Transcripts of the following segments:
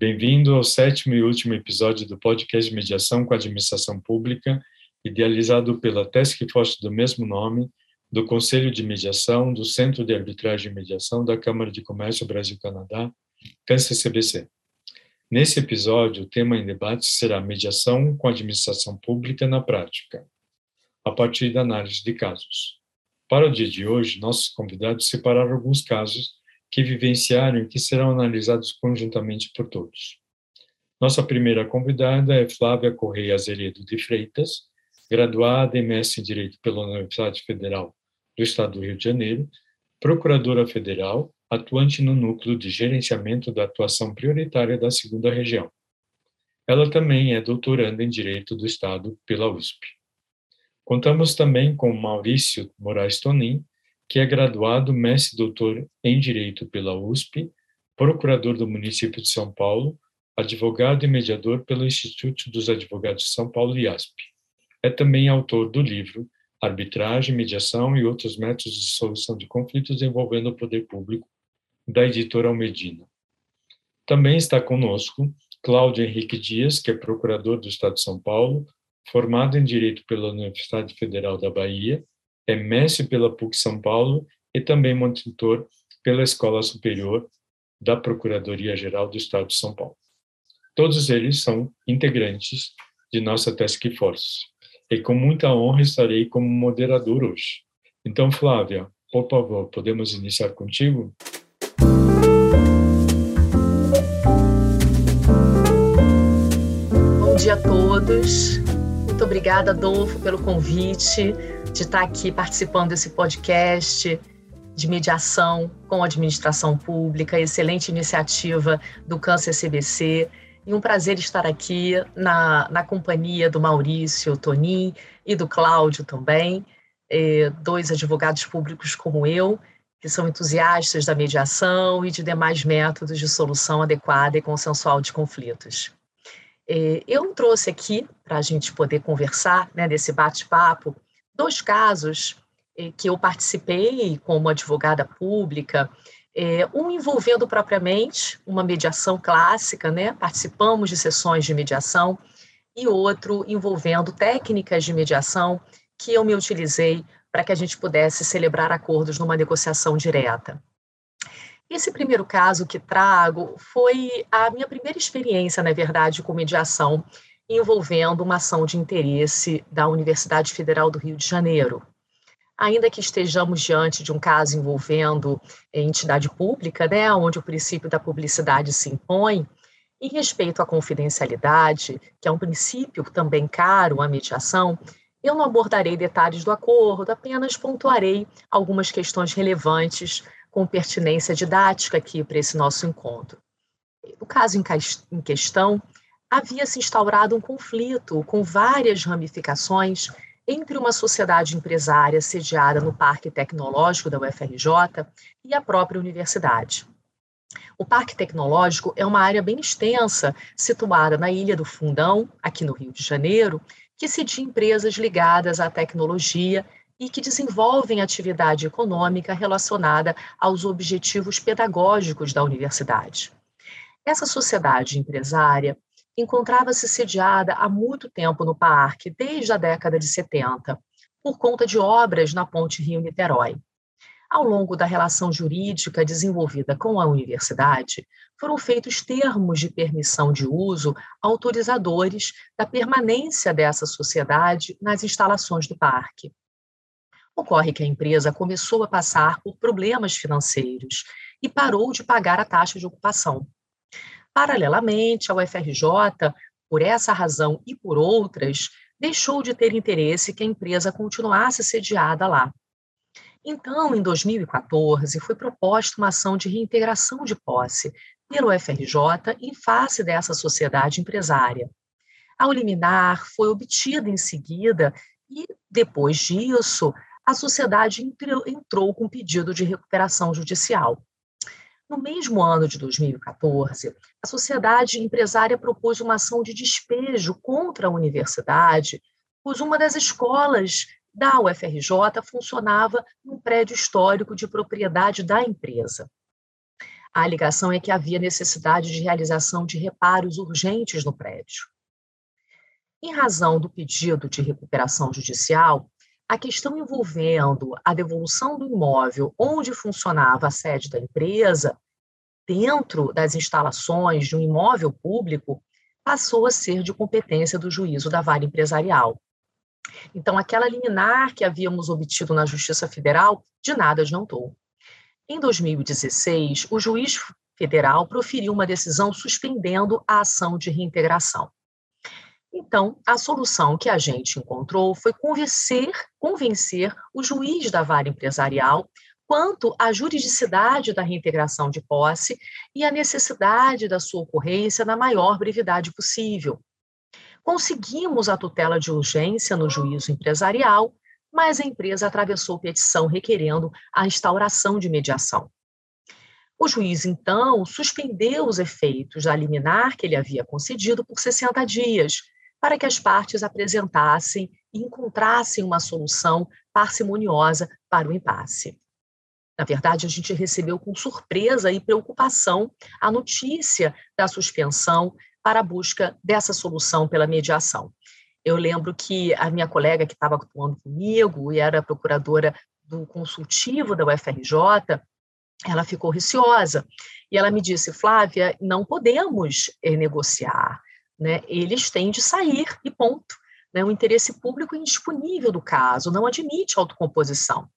Bem-vindo ao sétimo e último episódio do podcast de mediação com a administração pública, idealizado pela Task Force do mesmo nome, do Conselho de Mediação, do Centro de Arbitragem e Mediação da Câmara de Comércio Brasil-Canadá, CANCE-CBC. Nesse episódio, o tema em debate será mediação com a administração pública na prática, a partir da análise de casos. Para o dia de hoje, nossos convidados separaram alguns casos que vivenciaram e que serão analisados conjuntamente por todos. Nossa primeira convidada é Flávia Correia Azeredo de Freitas, graduada em mestre em Direito pela Universidade Federal do Estado do Rio de Janeiro, procuradora federal, atuante no núcleo de gerenciamento da atuação prioritária da segunda região. Ela também é doutoranda em Direito do Estado pela USP. Contamos também com Maurício Moraes Tonin, que é graduado mestre doutor em Direito pela USP, procurador do município de São Paulo, advogado e mediador pelo Instituto dos Advogados de São Paulo, IASP. É também autor do livro Arbitragem, Mediação e Outros Métodos de Solução de Conflitos Envolvendo o Poder Público, da editora Almedina. Também está conosco Cláudio Henrique Dias, que é procurador do Estado de São Paulo, formado em Direito pela Universidade Federal da Bahia, é mestre pela PUC São Paulo e também monitor pela Escola Superior da Procuradoria-Geral do Estado de São Paulo. Todos eles são integrantes de nossa Task Force. E com muita honra estarei como moderador hoje. Então, Flávia, por favor, podemos iniciar contigo? Bom dia a todos. Muito obrigada, Adolfo, pelo convite de estar aqui participando desse podcast de mediação com a administração pública, excelente iniciativa do Câncer CBC. E um prazer estar aqui na, na companhia do Maurício Tonin e do Cláudio também, eh, dois advogados públicos como eu, que são entusiastas da mediação e de demais métodos de solução adequada e consensual de conflitos. É, eu trouxe aqui, para a gente poder conversar né, desse bate-papo, dois casos é, que eu participei como advogada pública, é, um envolvendo propriamente uma mediação clássica, né? participamos de sessões de mediação, e outro envolvendo técnicas de mediação que eu me utilizei para que a gente pudesse celebrar acordos numa negociação direta. Esse primeiro caso que trago foi a minha primeira experiência, na verdade, com mediação envolvendo uma ação de interesse da Universidade Federal do Rio de Janeiro. Ainda que estejamos diante de um caso envolvendo eh, entidade pública, né, onde o princípio da publicidade se impõe, em respeito à confidencialidade, que é um princípio também caro à mediação, eu não abordarei detalhes do acordo, apenas pontuarei algumas questões relevantes com pertinência didática aqui para esse nosso encontro. No caso em questão, havia se instaurado um conflito com várias ramificações entre uma sociedade empresária sediada no Parque Tecnológico da UFRJ e a própria universidade. O Parque Tecnológico é uma área bem extensa, situada na Ilha do Fundão, aqui no Rio de Janeiro, que cedia empresas ligadas à tecnologia e que desenvolvem atividade econômica relacionada aos objetivos pedagógicos da universidade. Essa sociedade empresária encontrava-se sediada há muito tempo no parque, desde a década de 70, por conta de obras na ponte Rio-Niterói. Ao longo da relação jurídica desenvolvida com a universidade, foram feitos termos de permissão de uso autorizadores da permanência dessa sociedade nas instalações do parque. Ocorre que a empresa começou a passar por problemas financeiros e parou de pagar a taxa de ocupação. Paralelamente, a UFRJ, por essa razão e por outras, deixou de ter interesse que a empresa continuasse sediada lá. Então, em 2014, foi proposta uma ação de reintegração de posse pelo UFRJ em face dessa sociedade empresária. Ao liminar foi obtida em seguida e, depois disso, a sociedade entrou com pedido de recuperação judicial. No mesmo ano de 2014, a sociedade empresária propôs uma ação de despejo contra a universidade, pois uma das escolas da UFRJ funcionava num prédio histórico de propriedade da empresa. A alegação é que havia necessidade de realização de reparos urgentes no prédio. Em razão do pedido de recuperação judicial, a questão envolvendo a devolução do imóvel onde funcionava a sede da empresa, dentro das instalações de um imóvel público, passou a ser de competência do juízo da vara empresarial. Então, aquela liminar que havíamos obtido na Justiça Federal, de nada adiantou. Em 2016, o juiz federal proferiu uma decisão suspendendo a ação de reintegração. Então, a solução que a gente encontrou foi convencer, convencer o juiz da vara empresarial quanto à juridicidade da reintegração de posse e a necessidade da sua ocorrência na maior brevidade possível. Conseguimos a tutela de urgência no juízo empresarial, mas a empresa atravessou petição requerendo a instauração de mediação. O juiz, então, suspendeu os efeitos da liminar que ele havia concedido por 60 dias, para que as partes apresentassem e encontrassem uma solução parcimoniosa para o impasse. Na verdade, a gente recebeu com surpresa e preocupação a notícia da suspensão para a busca dessa solução pela mediação. Eu lembro que a minha colega que estava atuando comigo e era procuradora do consultivo da UFRJ, ela ficou receosa e ela me disse, Flávia, não podemos eh, negociar, né? Eles têm de sair e ponto. Né? O interesse público indisponível do caso não admite autocomposição.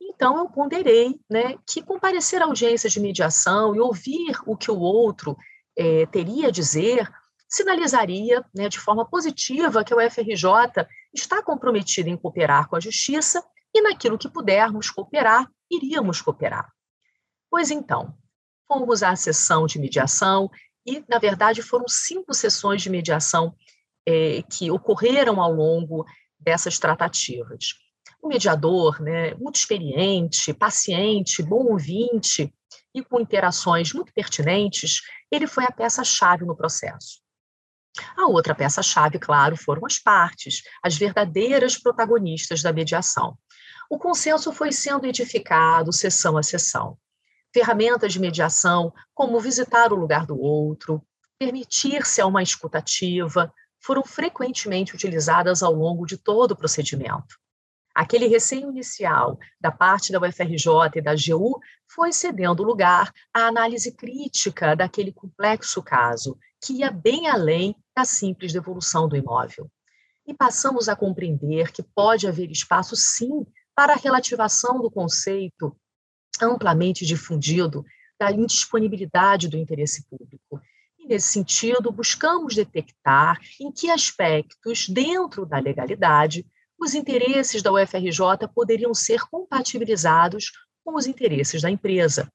Então, eu ponderei né, que comparecer à audiência de mediação e ouvir o que o outro é, teria a dizer sinalizaria né, de forma positiva que o FRJ está comprometido em cooperar com a justiça e naquilo que pudermos cooperar, iríamos cooperar. Pois então, fomos à sessão de mediação e, na verdade, foram cinco sessões de mediação é, que ocorreram ao longo dessas tratativas um mediador né, muito experiente, paciente, bom ouvinte e com interações muito pertinentes, ele foi a peça-chave no processo. A outra peça-chave, claro, foram as partes, as verdadeiras protagonistas da mediação. O consenso foi sendo edificado sessão a sessão. Ferramentas de mediação, como visitar o lugar do outro, permitir-se a uma escutativa, foram frequentemente utilizadas ao longo de todo o procedimento. Aquele receio inicial da parte da UFRJ e da AGU foi cedendo lugar à análise crítica daquele complexo caso, que ia bem além da simples devolução do imóvel. E passamos a compreender que pode haver espaço, sim, para a relativação do conceito amplamente difundido da indisponibilidade do interesse público. E, nesse sentido, buscamos detectar em que aspectos, dentro da legalidade, os interesses da UFRJ poderiam ser compatibilizados com os interesses da empresa.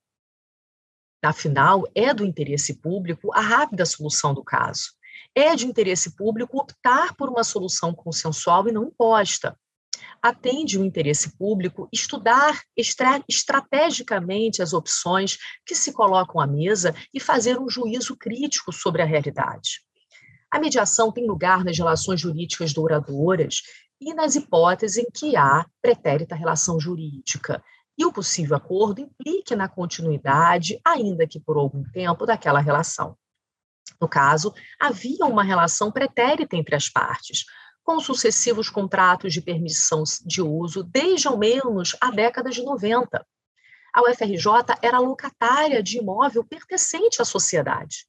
Afinal, é do interesse público a rápida solução do caso. É de interesse público optar por uma solução consensual e não imposta. Atende o interesse público estudar estra estrategicamente as opções que se colocam à mesa e fazer um juízo crítico sobre a realidade. A mediação tem lugar nas relações jurídicas duradouras e nas hipóteses em que há pretérita relação jurídica e o possível acordo implique na continuidade, ainda que por algum tempo, daquela relação. No caso, havia uma relação pretérita entre as partes, com sucessivos contratos de permissão de uso desde ao menos a década de 90. A UFRJ era locatária de imóvel pertencente à sociedade.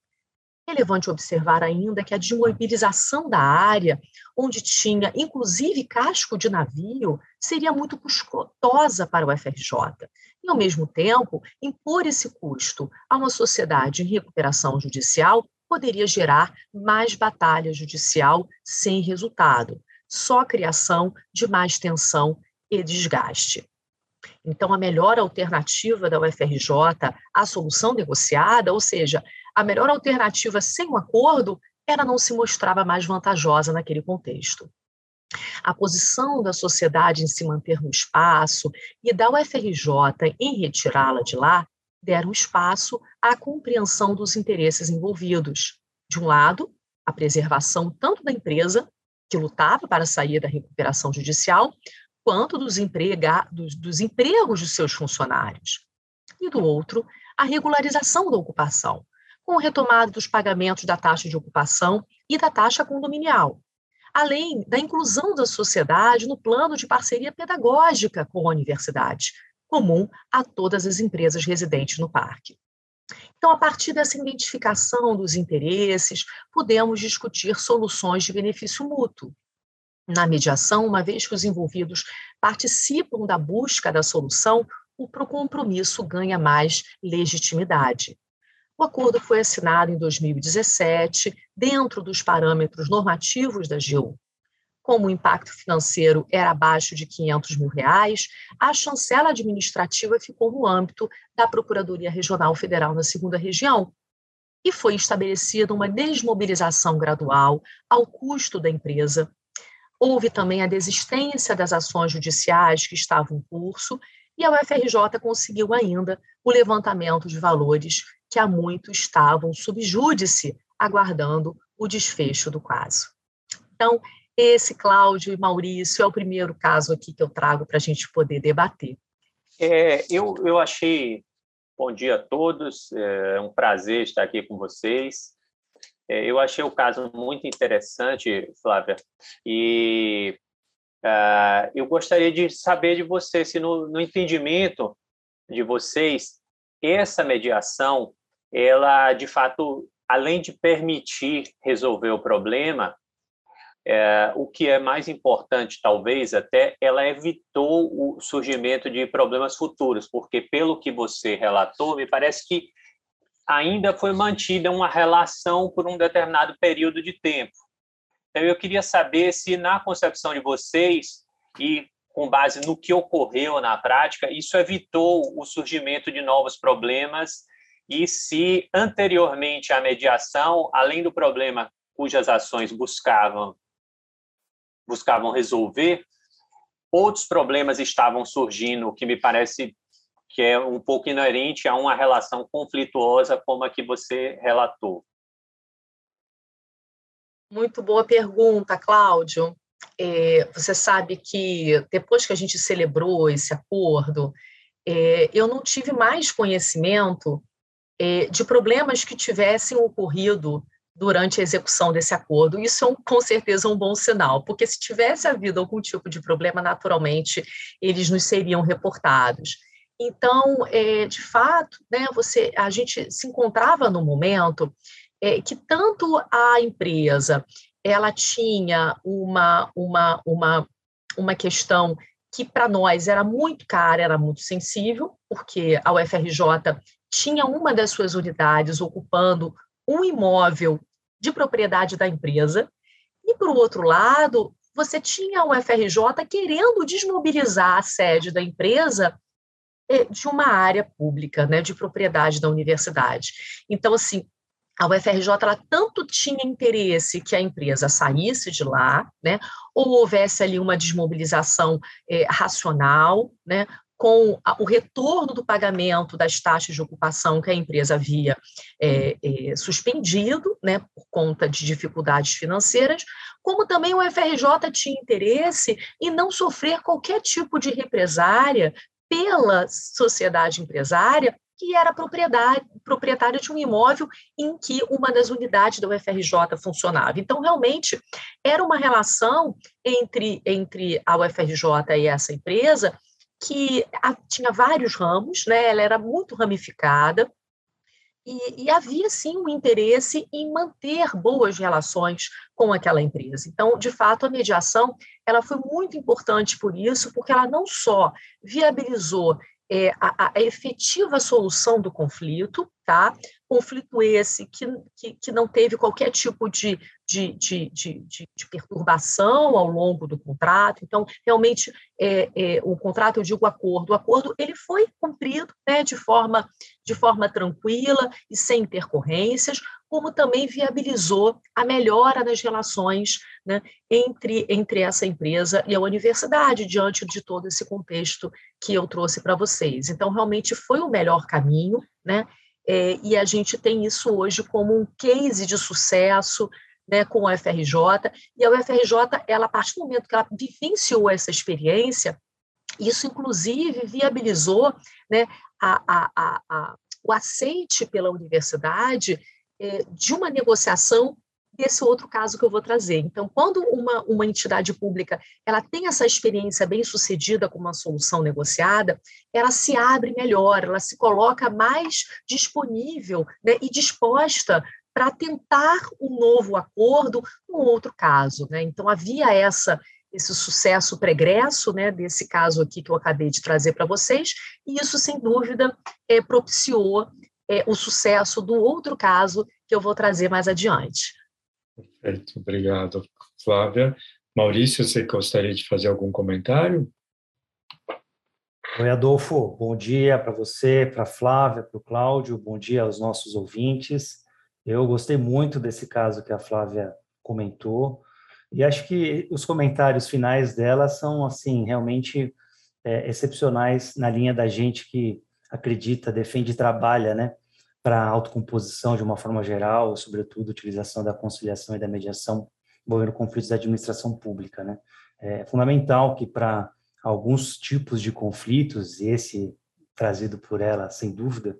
Relevante observar ainda que a desmobilização da área, onde tinha inclusive casco de navio, seria muito custosa para o FRJ. E, ao mesmo tempo, impor esse custo a uma sociedade em recuperação judicial poderia gerar mais batalha judicial sem resultado, só criação de mais tensão e desgaste. Então, a melhor alternativa da UFRJ à solução negociada, ou seja, a melhor alternativa sem um acordo, ela não se mostrava mais vantajosa naquele contexto. A posição da sociedade em se manter no espaço e da UFRJ em retirá-la de lá deram espaço à compreensão dos interesses envolvidos. De um lado, a preservação tanto da empresa, que lutava para sair da recuperação judicial, quanto dos, emprega, dos, dos empregos de seus funcionários. E do outro, a regularização da ocupação, com o retomado dos pagamentos da taxa de ocupação e da taxa condominial, além da inclusão da sociedade no plano de parceria pedagógica com a universidade, comum a todas as empresas residentes no parque. Então, a partir dessa identificação dos interesses, podemos discutir soluções de benefício mútuo. Na mediação, uma vez que os envolvidos participam da busca da solução, o compromisso ganha mais legitimidade. O acordo foi assinado em 2017, dentro dos parâmetros normativos da GU. Como o impacto financeiro era abaixo de 500 mil reais, a chancela administrativa ficou no âmbito da Procuradoria Regional Federal na segunda região, e foi estabelecida uma desmobilização gradual ao custo da empresa. Houve também a desistência das ações judiciais que estavam em curso, e a UFRJ conseguiu ainda o levantamento de valores que há muito estavam sob júdice, aguardando o desfecho do caso. Então, esse, Cláudio e Maurício, é o primeiro caso aqui que eu trago para a gente poder debater. É, eu, eu achei. Bom dia a todos, é um prazer estar aqui com vocês. É, eu achei o caso muito interessante, Flávia, e uh, eu gostaria de saber de você se, no, no entendimento de vocês, essa mediação, ela de fato, além de permitir resolver o problema, é, o que é mais importante, talvez até, ela evitou o surgimento de problemas futuros, porque, pelo que você relatou, me parece que ainda foi mantida uma relação por um determinado período de tempo. Então, eu queria saber se, na concepção de vocês, e com base no que ocorreu na prática, isso evitou o surgimento de novos problemas e se, anteriormente à mediação, além do problema cujas ações buscavam buscavam resolver, outros problemas estavam surgindo que me parece que é um pouco inerente a uma relação conflituosa como a que você relatou. Muito boa pergunta, Cláudio. É, você sabe que depois que a gente celebrou esse acordo, é, eu não tive mais conhecimento é, de problemas que tivessem ocorrido durante a execução desse acordo. Isso é um, com certeza um bom sinal, porque se tivesse havido algum tipo de problema, naturalmente eles nos seriam reportados. Então, é, de fato, né, você, a gente se encontrava no momento é, que tanto a empresa ela tinha uma, uma, uma, uma questão que para nós era muito cara, era muito sensível, porque a UFRJ tinha uma das suas unidades ocupando um imóvel de propriedade da empresa, e, por outro lado, você tinha o FRJ querendo desmobilizar a sede da empresa eh, de uma área pública, né, de propriedade da universidade. Então, assim, a UFRJ ela tanto tinha interesse que a empresa saísse de lá, né, ou houvesse ali uma desmobilização eh, racional, né, com o retorno do pagamento das taxas de ocupação que a empresa havia é, é, suspendido, né, por conta de dificuldades financeiras, como também o FRJ tinha interesse em não sofrer qualquer tipo de represária pela sociedade empresária que era propriedade, proprietária de um imóvel em que uma das unidades da UFRJ funcionava. Então, realmente, era uma relação entre, entre a UFRJ e essa empresa que tinha vários ramos, né? ela era muito ramificada, e, e, havia sim um interesse em manter boas relações com aquela empresa. Então, de fato, a mediação ela foi muito importante por isso, porque ela não só viabilizou é, a, a, efetiva solução do conflito, tá? Conflito esse que, que, que não teve qualquer tipo de, de, de, de, de perturbação ao longo do contrato. Então, realmente, é, é, o contrato, eu digo acordo, o acordo ele foi cumprido né, de, forma, de forma tranquila e sem intercorrências, como também viabilizou a melhora das relações né, entre, entre essa empresa e a universidade, diante de todo esse contexto que eu trouxe para vocês. Então, realmente foi o melhor caminho, né? É, e a gente tem isso hoje como um case de sucesso né, com a UFRJ, e a UFRJ, ela, a partir do momento que ela vivenciou essa experiência, isso, inclusive, viabilizou né, a, a, a, o aceite pela universidade é, de uma negociação desse outro caso que eu vou trazer. Então, quando uma, uma entidade pública ela tem essa experiência bem sucedida com uma solução negociada, ela se abre melhor, ela se coloca mais disponível né, e disposta para tentar um novo acordo no outro caso. Né? Então, havia essa esse sucesso pregresso, né, desse caso aqui que eu acabei de trazer para vocês, e isso, sem dúvida, é, propiciou é, o sucesso do outro caso que eu vou trazer mais adiante. Perfeito, obrigado, Flávia. Maurício, você gostaria de fazer algum comentário? Oi, Adolfo, bom dia para você, para Flávia, para o Cláudio, bom dia aos nossos ouvintes. Eu gostei muito desse caso que a Flávia comentou, e acho que os comentários finais dela são, assim, realmente é, excepcionais na linha da gente que acredita, defende e trabalha, né, para a autocomposição de uma forma geral, sobretudo utilização da conciliação e da mediação envolvendo conflitos da administração pública. Né? É fundamental que para alguns tipos de conflitos, esse trazido por ela, sem dúvida,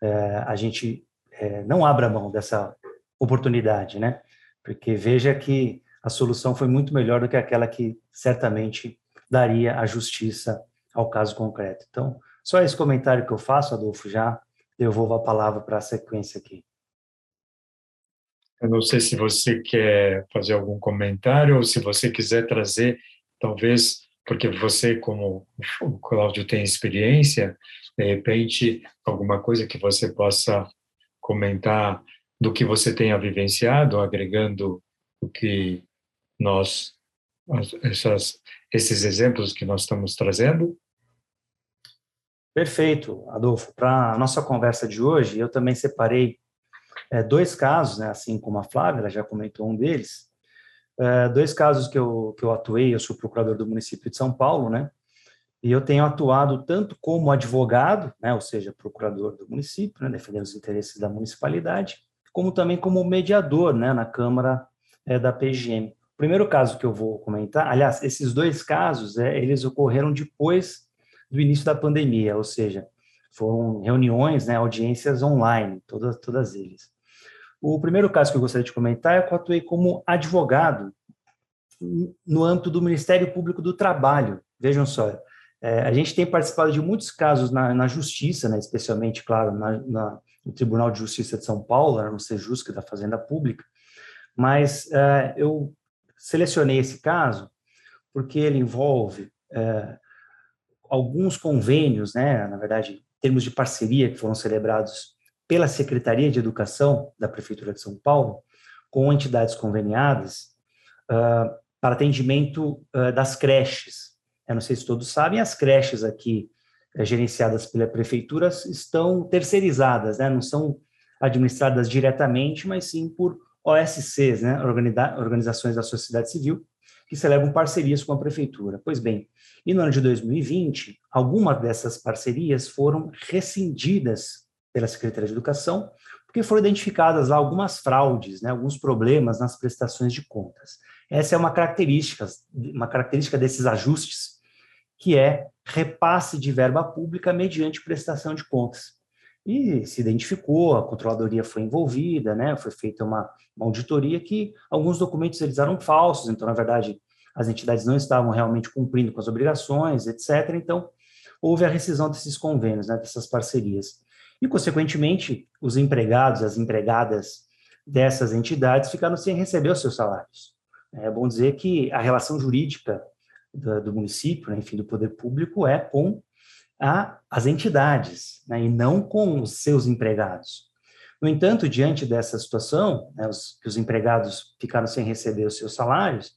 é, a gente é, não abra mão dessa oportunidade, né? Porque veja que a solução foi muito melhor do que aquela que certamente daria a justiça ao caso concreto. Então, só esse comentário que eu faço, Adolfo, já devolvo a palavra para a sequência aqui. Eu não sei se você quer fazer algum comentário ou se você quiser trazer, talvez, porque você, como o Cláudio tem experiência, de repente, alguma coisa que você possa comentar do que você tenha vivenciado, agregando o que nós, essas, esses exemplos que nós estamos trazendo? Perfeito, Adolfo. Para a nossa conversa de hoje, eu também separei é, dois casos, né, assim como a Flávia, ela já comentou um deles, é, dois casos que eu, que eu atuei, eu sou procurador do município de São Paulo, né, e eu tenho atuado tanto como advogado, né, ou seja, procurador do município, né, defendendo os interesses da municipalidade, como também como mediador, né, na Câmara é, da PGM. O primeiro caso que eu vou comentar, aliás, esses dois casos, é, eles ocorreram depois do início da pandemia, ou seja, foram reuniões, né, audiências online, todas, todas eles. O primeiro caso que eu gostaria de comentar é que eu atuei como advogado no âmbito do Ministério Público do Trabalho. Vejam só, é, a gente tem participado de muitos casos na, na Justiça, né, especialmente, claro, na, na, no Tribunal de Justiça de São Paulo, no Sejusc da Fazenda Pública, mas é, eu selecionei esse caso porque ele envolve é, alguns convênios, né, na verdade, termos de parceria que foram celebrados pela Secretaria de Educação da Prefeitura de São Paulo com entidades conveniadas uh, para atendimento uh, das creches. Eu não sei se todos sabem, as creches aqui uh, gerenciadas pela prefeitura estão terceirizadas, né, não são administradas diretamente, mas sim por OSCs, né, organizações da sociedade civil, que celebram parcerias com a prefeitura. Pois bem, e no ano de 2020, algumas dessas parcerias foram rescindidas pela Secretaria de Educação, porque foram identificadas lá algumas fraudes, né, alguns problemas nas prestações de contas. Essa é uma característica, uma característica desses ajustes, que é repasse de verba pública mediante prestação de contas. E se identificou, a controladoria foi envolvida, né, foi feita uma, uma auditoria que alguns documentos eles eram falsos, então, na verdade, as entidades não estavam realmente cumprindo com as obrigações, etc. Então, houve a rescisão desses convênios, né, dessas parcerias. E, consequentemente, os empregados, as empregadas dessas entidades ficaram sem receber os seus salários. É bom dizer que a relação jurídica do, do município, né, enfim, do poder público, é com a, as entidades, né, e não com os seus empregados. No entanto, diante dessa situação, né, os, que os empregados ficaram sem receber os seus salários,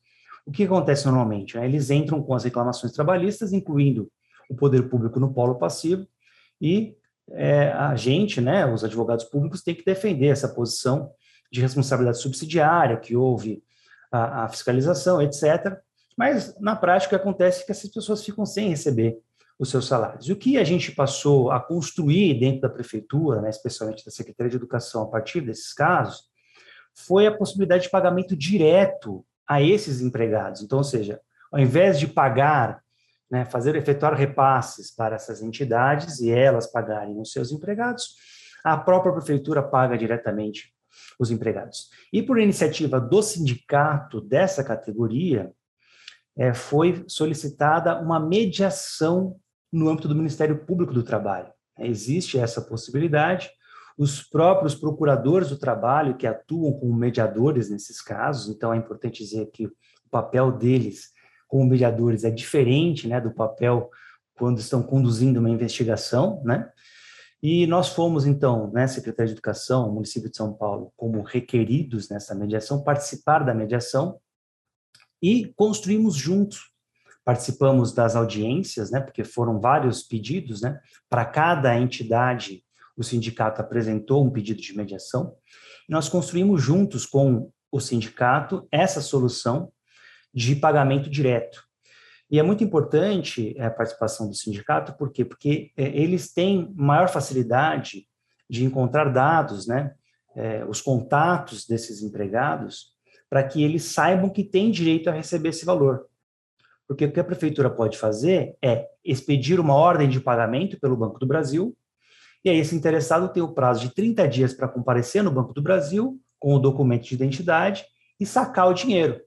o que acontece normalmente? Né? Eles entram com as reclamações trabalhistas, incluindo o poder público no polo passivo, e é, a gente, né, os advogados públicos, tem que defender essa posição de responsabilidade subsidiária, que houve a, a fiscalização, etc. Mas, na prática, acontece que essas pessoas ficam sem receber os seus salários. E o que a gente passou a construir dentro da prefeitura, né, especialmente da Secretaria de Educação, a partir desses casos, foi a possibilidade de pagamento direto a esses empregados. Então, ou seja, ao invés de pagar, né, fazer efetuar repasses para essas entidades e elas pagarem os seus empregados, a própria prefeitura paga diretamente os empregados. E por iniciativa do sindicato dessa categoria, é, foi solicitada uma mediação no âmbito do Ministério Público do Trabalho. É, existe essa possibilidade. Os próprios procuradores do trabalho que atuam como mediadores nesses casos, então é importante dizer que o papel deles como mediadores é diferente né, do papel quando estão conduzindo uma investigação, né? E nós fomos, então, né, Secretaria de Educação, município de São Paulo, como requeridos nessa mediação, participar da mediação e construímos juntos. Participamos das audiências, né, porque foram vários pedidos, né, para cada entidade, o sindicato apresentou um pedido de mediação, e nós construímos juntos com o sindicato essa solução de pagamento direto. E é muito importante a participação do sindicato, por quê? Porque é, eles têm maior facilidade de encontrar dados, né, é, os contatos desses empregados, para que eles saibam que têm direito a receber esse valor. Porque o que a prefeitura pode fazer é expedir uma ordem de pagamento pelo Banco do Brasil, e aí esse interessado tem o prazo de 30 dias para comparecer no Banco do Brasil com o documento de identidade e sacar o dinheiro.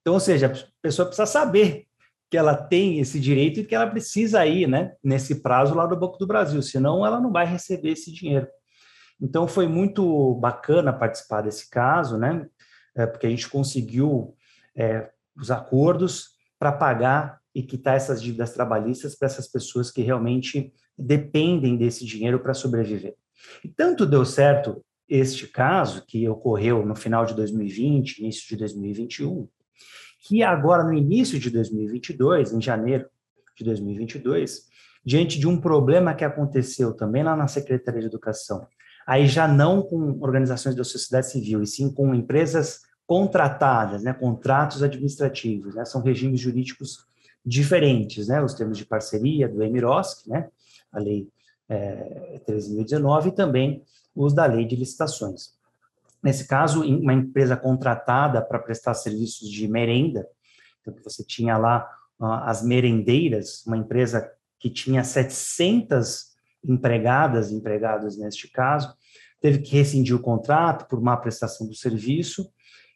Então, ou seja, a pessoa precisa saber que ela tem esse direito e que ela precisa ir, né, nesse prazo lá do Banco do Brasil, senão ela não vai receber esse dinheiro. Então foi muito bacana participar desse caso, né, é, porque a gente conseguiu é, os acordos para pagar e quitar essas dívidas trabalhistas para essas pessoas que realmente dependem desse dinheiro para sobreviver. E tanto deu certo este caso, que ocorreu no final de 2020, início de 2021, que agora, no início de 2022, em janeiro de 2022, diante de um problema que aconteceu também lá na Secretaria de Educação, aí já não com organizações da sociedade civil, e sim com empresas contratadas, né, contratos administrativos, né, são regimes jurídicos diferentes, né, os termos de parceria do EMIROSC, né, a lei é, 13.019, e também os da lei de licitações. Nesse caso, uma empresa contratada para prestar serviços de merenda, então você tinha lá uh, as merendeiras, uma empresa que tinha 700 empregadas, empregados neste caso, teve que rescindir o contrato por má prestação do serviço,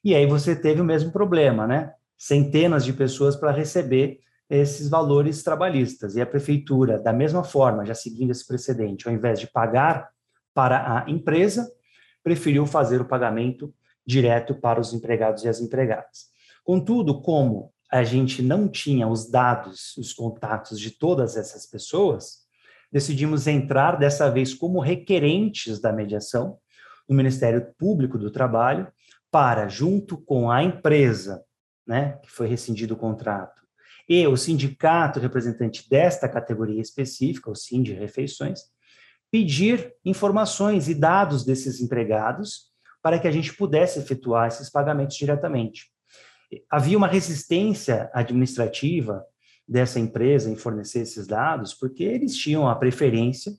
e aí você teve o mesmo problema, né? Centenas de pessoas para receber esses valores trabalhistas. E a prefeitura, da mesma forma, já seguindo esse precedente, ao invés de pagar para a empresa, preferiu fazer o pagamento direto para os empregados e as empregadas. Contudo, como a gente não tinha os dados, os contatos de todas essas pessoas, decidimos entrar dessa vez como requerentes da mediação no Ministério Público do Trabalho para, junto com a empresa, né, que foi rescindido o contrato, e o sindicato representante desta categoria específica, o Sind Refeições, pedir informações e dados desses empregados para que a gente pudesse efetuar esses pagamentos diretamente. Havia uma resistência administrativa dessa empresa em fornecer esses dados, porque eles tinham a preferência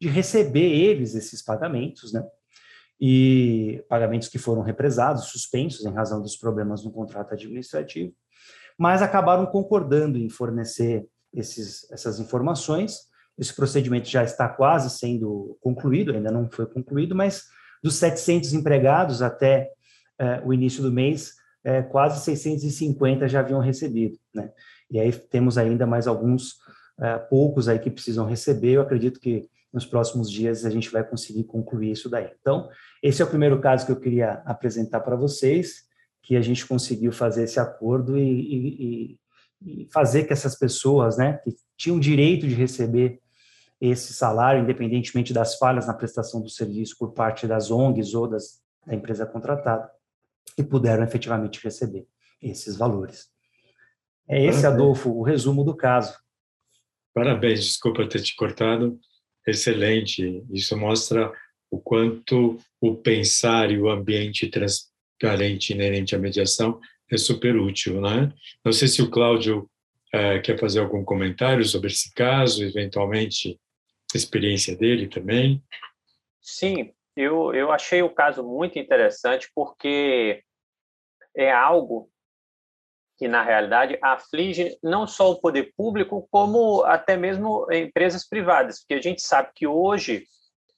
de receber eles esses pagamentos, né? E pagamentos que foram represados, suspensos em razão dos problemas no contrato administrativo, mas acabaram concordando em fornecer esses, essas informações esse procedimento já está quase sendo concluído, ainda não foi concluído, mas dos 700 empregados até eh, o início do mês, eh, quase 650 já haviam recebido, né? E aí temos ainda mais alguns eh, poucos aí que precisam receber. Eu acredito que nos próximos dias a gente vai conseguir concluir isso daí. Então, esse é o primeiro caso que eu queria apresentar para vocês, que a gente conseguiu fazer esse acordo e, e, e fazer que essas pessoas, né, que tinham direito de receber esse salário, independentemente das falhas na prestação do serviço por parte das ONGs ou das, da empresa contratada, e puderam efetivamente receber esses valores. É esse. Adolfo, o resumo do caso. Parabéns, desculpa ter te cortado. Excelente. Isso mostra o quanto o pensar e o ambiente transparente inerente à mediação é super útil, né? Não sei se o Cláudio uh, quer fazer algum comentário sobre esse caso, eventualmente experiência dele também. Sim, eu, eu achei o caso muito interessante porque é algo que, na realidade, aflige não só o poder público, como até mesmo empresas privadas, porque a gente sabe que hoje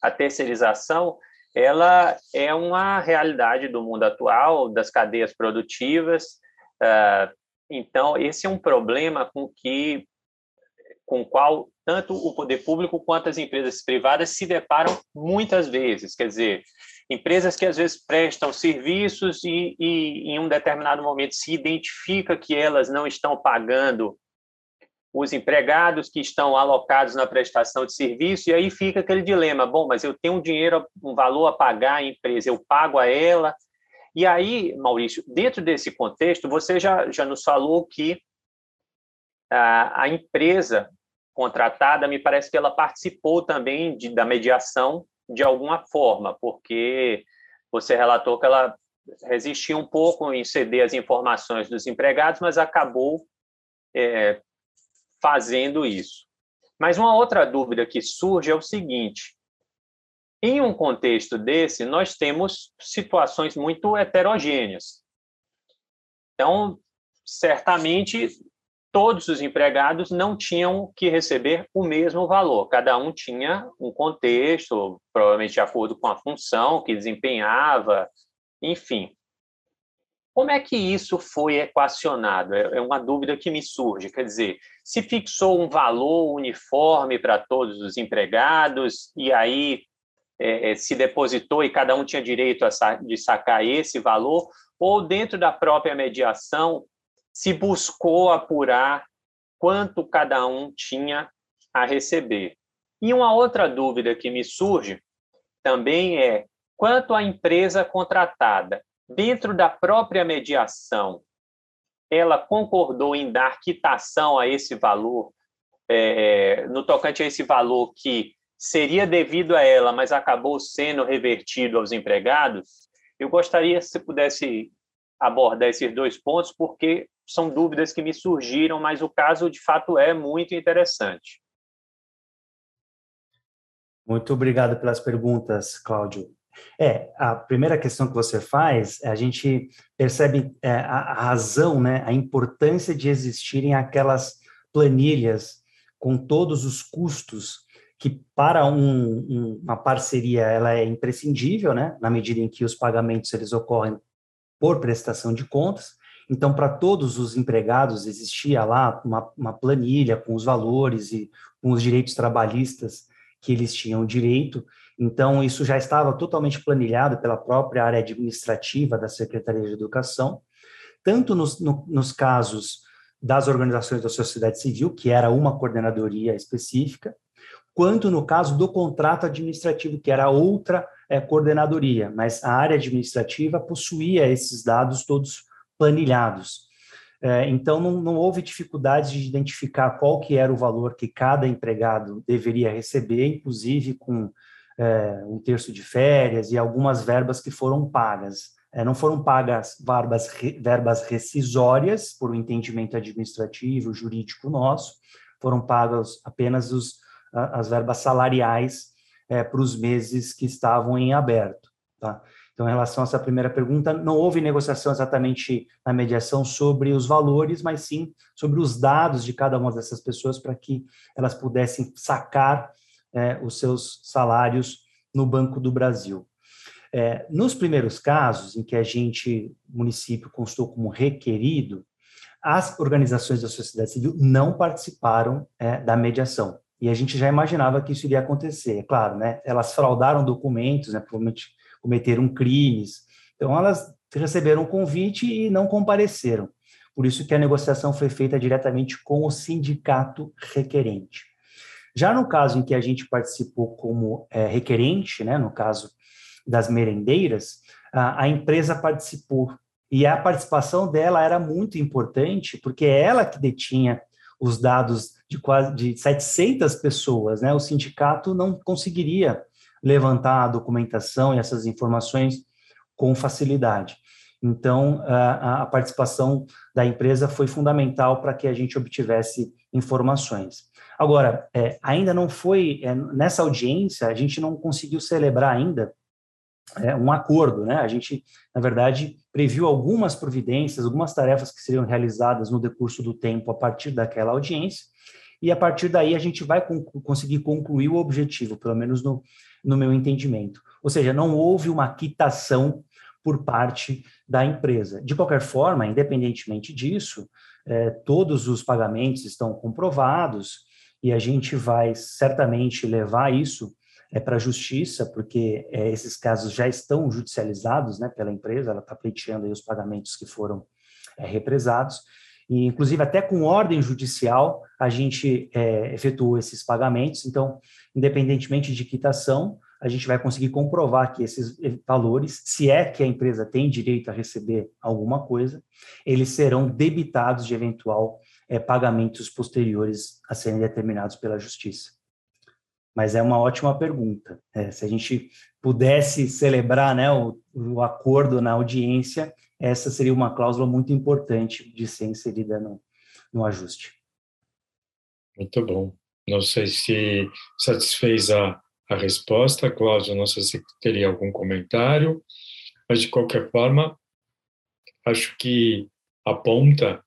a terceirização ela é uma realidade do mundo atual, das cadeias produtivas. Uh, então, esse é um problema com que com o qual tanto o poder público quanto as empresas privadas se deparam muitas vezes. Quer dizer, empresas que às vezes prestam serviços e, e em um determinado momento se identifica que elas não estão pagando os empregados que estão alocados na prestação de serviço, e aí fica aquele dilema: bom, mas eu tenho um dinheiro, um valor a pagar à empresa, eu pago a ela. E aí, Maurício, dentro desse contexto, você já, já nos falou que a, a empresa contratada, me parece que ela participou também de, da mediação de alguma forma, porque você relatou que ela resistiu um pouco em ceder as informações dos empregados, mas acabou é, fazendo isso. Mas uma outra dúvida que surge é o seguinte: em um contexto desse, nós temos situações muito heterogêneas. Então, certamente, todos os empregados não tinham que receber o mesmo valor. Cada um tinha um contexto, provavelmente de acordo com a função que desempenhava, enfim. Como é que isso foi equacionado? É, é uma dúvida que me surge. Quer dizer, se fixou um valor uniforme para todos os empregados e aí é, é, se depositou e cada um tinha direito de sacar esse valor, ou dentro da própria mediação se buscou apurar quanto cada um tinha a receber. E uma outra dúvida que me surge também é quanto à empresa contratada dentro da própria mediação, ela concordou em dar quitação a esse valor, é, no tocante a esse valor que seria devido a ela, mas acabou sendo revertido aos empregados? Eu gostaria se pudesse abordar esses dois pontos, porque são dúvidas que me surgiram, mas o caso de fato é muito interessante. Muito obrigado pelas perguntas, Cláudio. É, a primeira questão que você faz, a gente percebe é, a, a, razão, né, a importância de existirem aquelas planilhas com todos os custos que para um, um, uma parceria ela é imprescindível, né, na medida em que os pagamentos eles ocorrem por prestação de contas. Então, para todos os empregados existia lá uma, uma planilha com os valores e com os direitos trabalhistas que eles tinham direito. Então, isso já estava totalmente planilhado pela própria área administrativa da Secretaria de Educação, tanto nos, no, nos casos das organizações da sociedade civil, que era uma coordenadoria específica, quanto no caso do contrato administrativo, que era outra é, coordenadoria, mas a área administrativa possuía esses dados todos planilhados. É, então, não, não, houve dificuldade de identificar qual que era o valor que cada empregado deveria receber, inclusive com é, um terço de férias e algumas verbas que foram pagas. É, não foram pagas verbas, verbas rescisórias por um entendimento administrativo, jurídico nosso, foram pagas apenas os, as verbas salariais é, para os meses que estavam em aberto. Tá? Então, em relação a essa primeira pergunta, não houve negociação exatamente na mediação sobre os valores, mas sim sobre os dados de cada uma dessas pessoas para que elas pudessem sacar é, os seus salários no Banco do Brasil. É, nos primeiros casos em que a gente, município, constou como requerido, as organizações da sociedade civil não participaram é, da mediação. E a gente já imaginava que isso iria acontecer, é claro, né? Elas fraudaram documentos, né? Provavelmente cometeram crimes. Então, elas receberam o convite e não compareceram. Por isso que a negociação foi feita diretamente com o sindicato requerente. Já no caso em que a gente participou como é, requerente, né, no caso das merendeiras, a, a empresa participou e a participação dela era muito importante porque é ela que detinha os dados de quase de 700 pessoas, né? O sindicato não conseguiria levantar a documentação e essas informações com facilidade. Então, a, participação da empresa foi fundamental para que a gente obtivesse informações. Agora, é, ainda não foi, é, nessa audiência, a gente não conseguiu celebrar ainda é, um acordo, né? A gente, na verdade, previu algumas providências, algumas tarefas que seriam realizadas no decurso do tempo a partir daquela audiência, e a partir daí a gente vai conseguir concluir o objetivo, pelo menos no, no meu entendimento. Ou seja, não houve uma quitação por parte da empresa. De qualquer forma, independentemente disso, é, todos os pagamentos estão comprovados e a gente vai certamente levar isso é, para a justiça, porque é, esses casos já estão judicializados né, pela empresa, ela está pleiteando os pagamentos que foram é, represados. E, inclusive, até com ordem judicial, a gente é, efetuou esses pagamentos. Então, independentemente de quitação, a gente vai conseguir comprovar que esses valores, se é que a empresa tem direito a receber alguma coisa, eles serão debitados de eventual é, pagamentos posteriores a serem determinados pela justiça. Mas é uma ótima pergunta. É, se a gente pudesse celebrar né, o, o, acordo na audiência, essa seria uma cláusula muito importante de ser inserida no, no ajuste. Muito bom. Não sei se satisfez a, a resposta, Cláudio, não sei se teria algum comentário, mas de qualquer forma, acho que aponta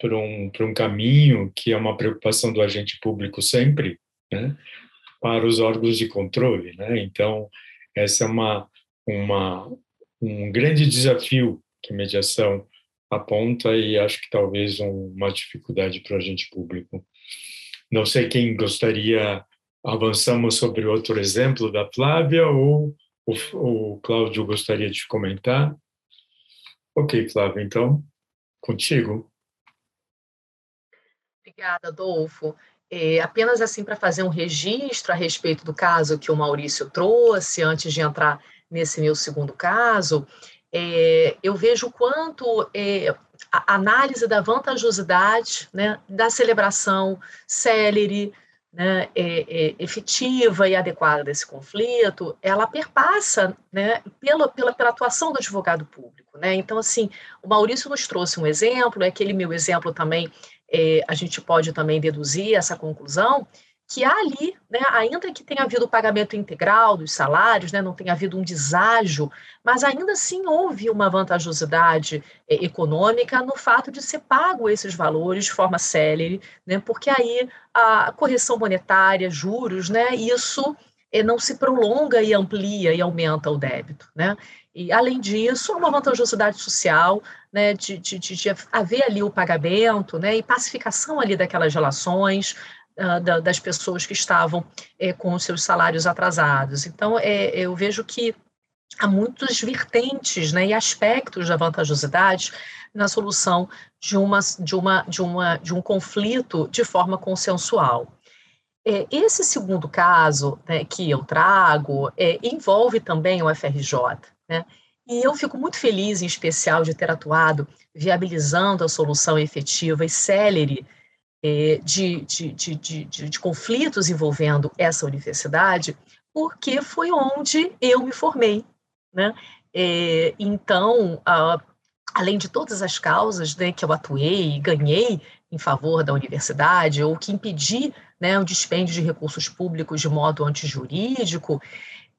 para um, para um caminho que é uma preocupação do agente público sempre, né, para os órgãos de controle. Né? Então, essa é uma, uma, um grande desafio que mediação aponta e acho que talvez uma dificuldade para o agente público. Não sei quem gostaria avançamos sobre outro exemplo da Flávia ou o, o Cláudio gostaria de comentar? Ok, Flávia, então, contigo. Obrigada, Adolfo. É, apenas assim para fazer um registro a respeito do caso que o Maurício trouxe, antes de entrar nesse meu segundo caso, é, eu vejo quanto é, a análise da vantajosidade né, da celebração célere, né, é, é, efetiva e adequada desse conflito, ela perpassa né, pela, pela, pela atuação do advogado público. Né? Então, assim, o Maurício nos trouxe um exemplo, é aquele meu exemplo também, é, a gente pode também deduzir essa conclusão, que ali, né, ainda que tenha havido o pagamento integral dos salários, né, não tenha havido um deságio, mas ainda assim houve uma vantajosidade é, econômica no fato de ser pago esses valores de forma célere, né, porque aí a correção monetária, juros, né, isso é, não se prolonga e amplia e aumenta o débito. Né? E, além disso, uma vantajosidade social, né, de, de, de, haver ali o pagamento né, e pacificação ali daquelas relações, das pessoas que estavam é, com seus salários atrasados. Então, é, eu vejo que há muitas vertentes né, e aspectos da vantajosidade na solução de, uma, de, uma, de, uma, de um conflito de forma consensual. É, esse segundo caso né, que eu trago é, envolve também o FRJ. Né, e eu fico muito feliz, em especial, de ter atuado viabilizando a solução efetiva e célere de, de, de, de, conflitos envolvendo essa universidade, porque foi onde eu me formei. Né? É, então, além de todas as causas né, que eu atuei e ganhei em favor da universidade, ou que impedi né, o dispêndio de recursos públicos de modo antijurídico,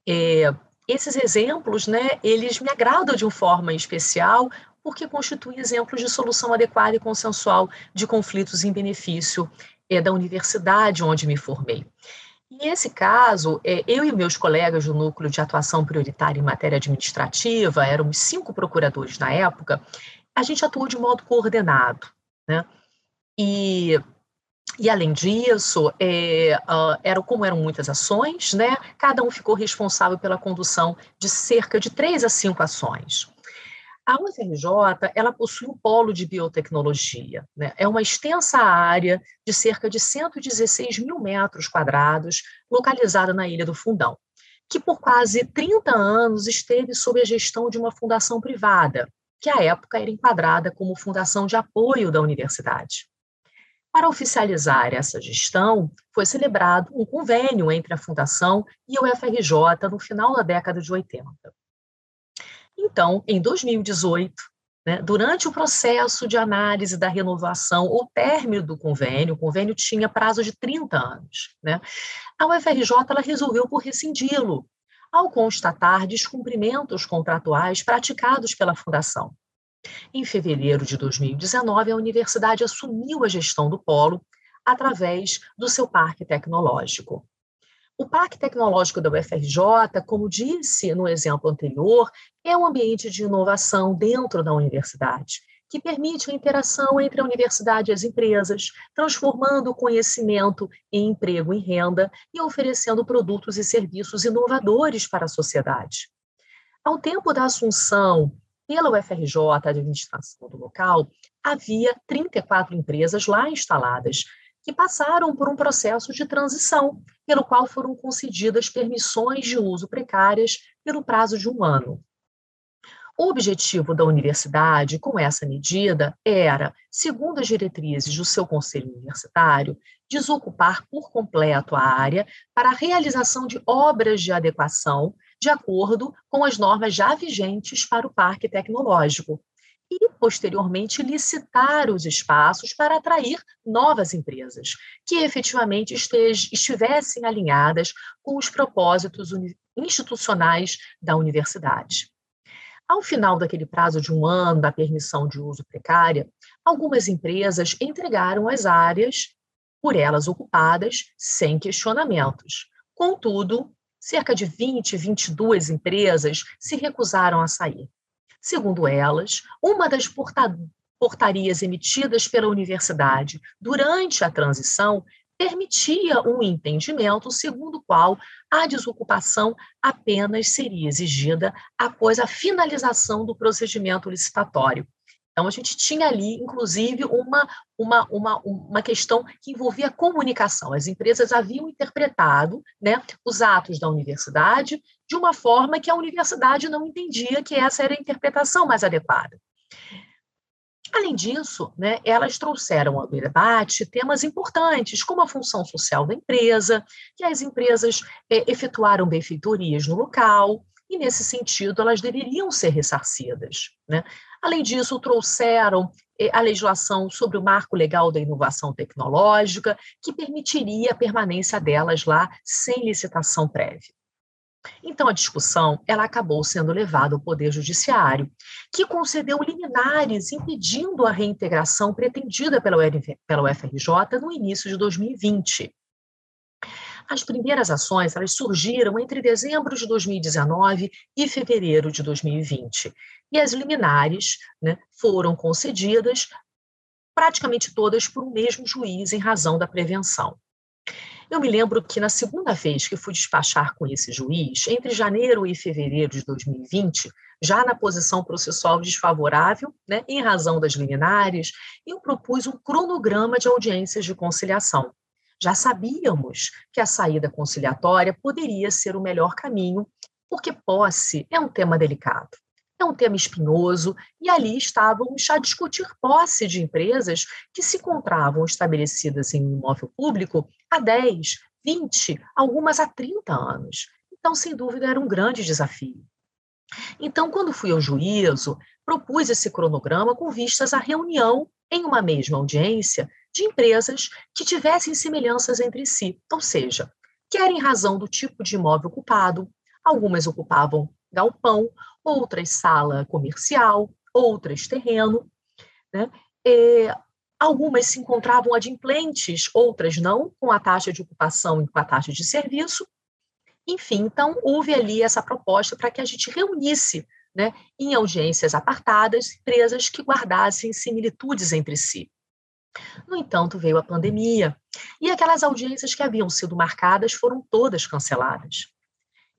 é, esses exemplos, né, eles me agradam de uma forma especial, porque constituem exemplos de solução adequada e consensual de conflitos em benefício é, da universidade onde me formei. E esse caso, é, eu e meus colegas do Núcleo de Atuação Prioritária em Matéria Administrativa, éramos cinco procuradores na época, a gente atuou de modo coordenado. Né? E, e além disso, é, uh, era, como eram muitas ações, né? cada um ficou responsável pela condução de cerca de três a cinco ações. A UFRJ, ela possui um polo de biotecnologia, né? é uma extensa área de cerca de 116 mil metros quadrados, localizada na Ilha do Fundão, que por quase 30 anos esteve sob a gestão de uma fundação privada, que à época era enquadrada como fundação de apoio da universidade. Para oficializar essa gestão, foi celebrado um convênio entre a Fundação e o UFRJ no final da década de 80. Então, em 2018, né, durante o processo de análise da renovação ou término do convênio, o convênio tinha prazo de 30 anos, né, a UFRJ ela resolveu por rescindi-lo, ao constatar descumprimentos contratuais praticados pela Fundação. Em fevereiro de 2019, a universidade assumiu a gestão do polo através do seu parque tecnológico. O Parque Tecnológico da UFRJ, como disse no exemplo anterior, é um ambiente de inovação dentro da universidade, que permite a interação entre a universidade e as empresas, transformando o conhecimento em emprego e renda e oferecendo produtos e serviços inovadores para a sociedade. Ao tempo da assunção pela UFRJ, a administração do local, havia 34 empresas lá instaladas, que passaram por um processo de transição, pelo qual foram concedidas permissões de uso precárias pelo prazo de um ano. O objetivo da universidade, com essa medida, era, segundo as diretrizes do seu conselho universitário, desocupar por completo a área para a realização de obras de adequação de acordo com as normas já vigentes para o parque tecnológico, e, posteriormente, licitar os espaços para atrair novas empresas, que efetivamente estivessem alinhadas com os propósitos institucionais da universidade. Ao final daquele prazo de um ano da permissão de uso precária, algumas empresas entregaram as áreas por elas ocupadas sem questionamentos. Contudo, cerca de 20, 22 empresas se recusaram a sair. Segundo elas, uma das portarias emitidas pela universidade durante a transição permitia um entendimento segundo o qual a desocupação apenas seria exigida após a finalização do procedimento licitatório. Então, a gente tinha ali, inclusive, uma, uma, uma, uma questão que envolvia comunicação. As empresas haviam interpretado né, os atos da universidade de uma forma que a universidade não entendia que essa era a interpretação mais adequada. Além disso, né, elas trouxeram ao debate temas importantes, como a função social da empresa, que as empresas é, efetuaram benfeitorias no local, e, nesse sentido, elas deveriam ser ressarcidas. Né? Além disso, trouxeram eh, a legislação sobre o marco legal da inovação tecnológica, que permitiria a permanência delas lá sem licitação prévia. Então, a discussão ela acabou sendo levada ao Poder Judiciário, que concedeu liminares impedindo a reintegração pretendida pela UFRJ no início de 2020. As primeiras ações elas surgiram entre dezembro de 2019 e fevereiro de 2020. E as liminares né, foram concedidas praticamente todas por um mesmo juiz em razão da prevenção. Eu me lembro que na segunda vez que fui despachar com esse juiz, entre janeiro e fevereiro de 2020, já na posição processual desfavorável, né, em razão das liminares, eu propus um cronograma de audiências de conciliação. Já sabíamos que a saída conciliatória poderia ser o melhor caminho, porque posse é um tema delicado, é um tema espinhoso, e ali estávamos a discutir posse de empresas que se encontravam estabelecidas em um imóvel público há 10, 20, algumas há 30 anos. Então, sem dúvida, era um grande desafio. Então, quando fui ao juízo, propus esse cronograma com vistas à reunião em uma mesma audiência de empresas que tivessem semelhanças entre si, ou seja, quer em razão do tipo de imóvel ocupado, algumas ocupavam galpão, outras sala comercial, outras terreno, né? É, algumas se encontravam adimplentes, outras não, com a taxa de ocupação e com a taxa de serviço. Enfim, então houve ali essa proposta para que a gente reunisse né, em audiências apartadas empresas que guardassem similitudes entre si. No entanto, veio a pandemia e aquelas audiências que haviam sido marcadas foram todas canceladas.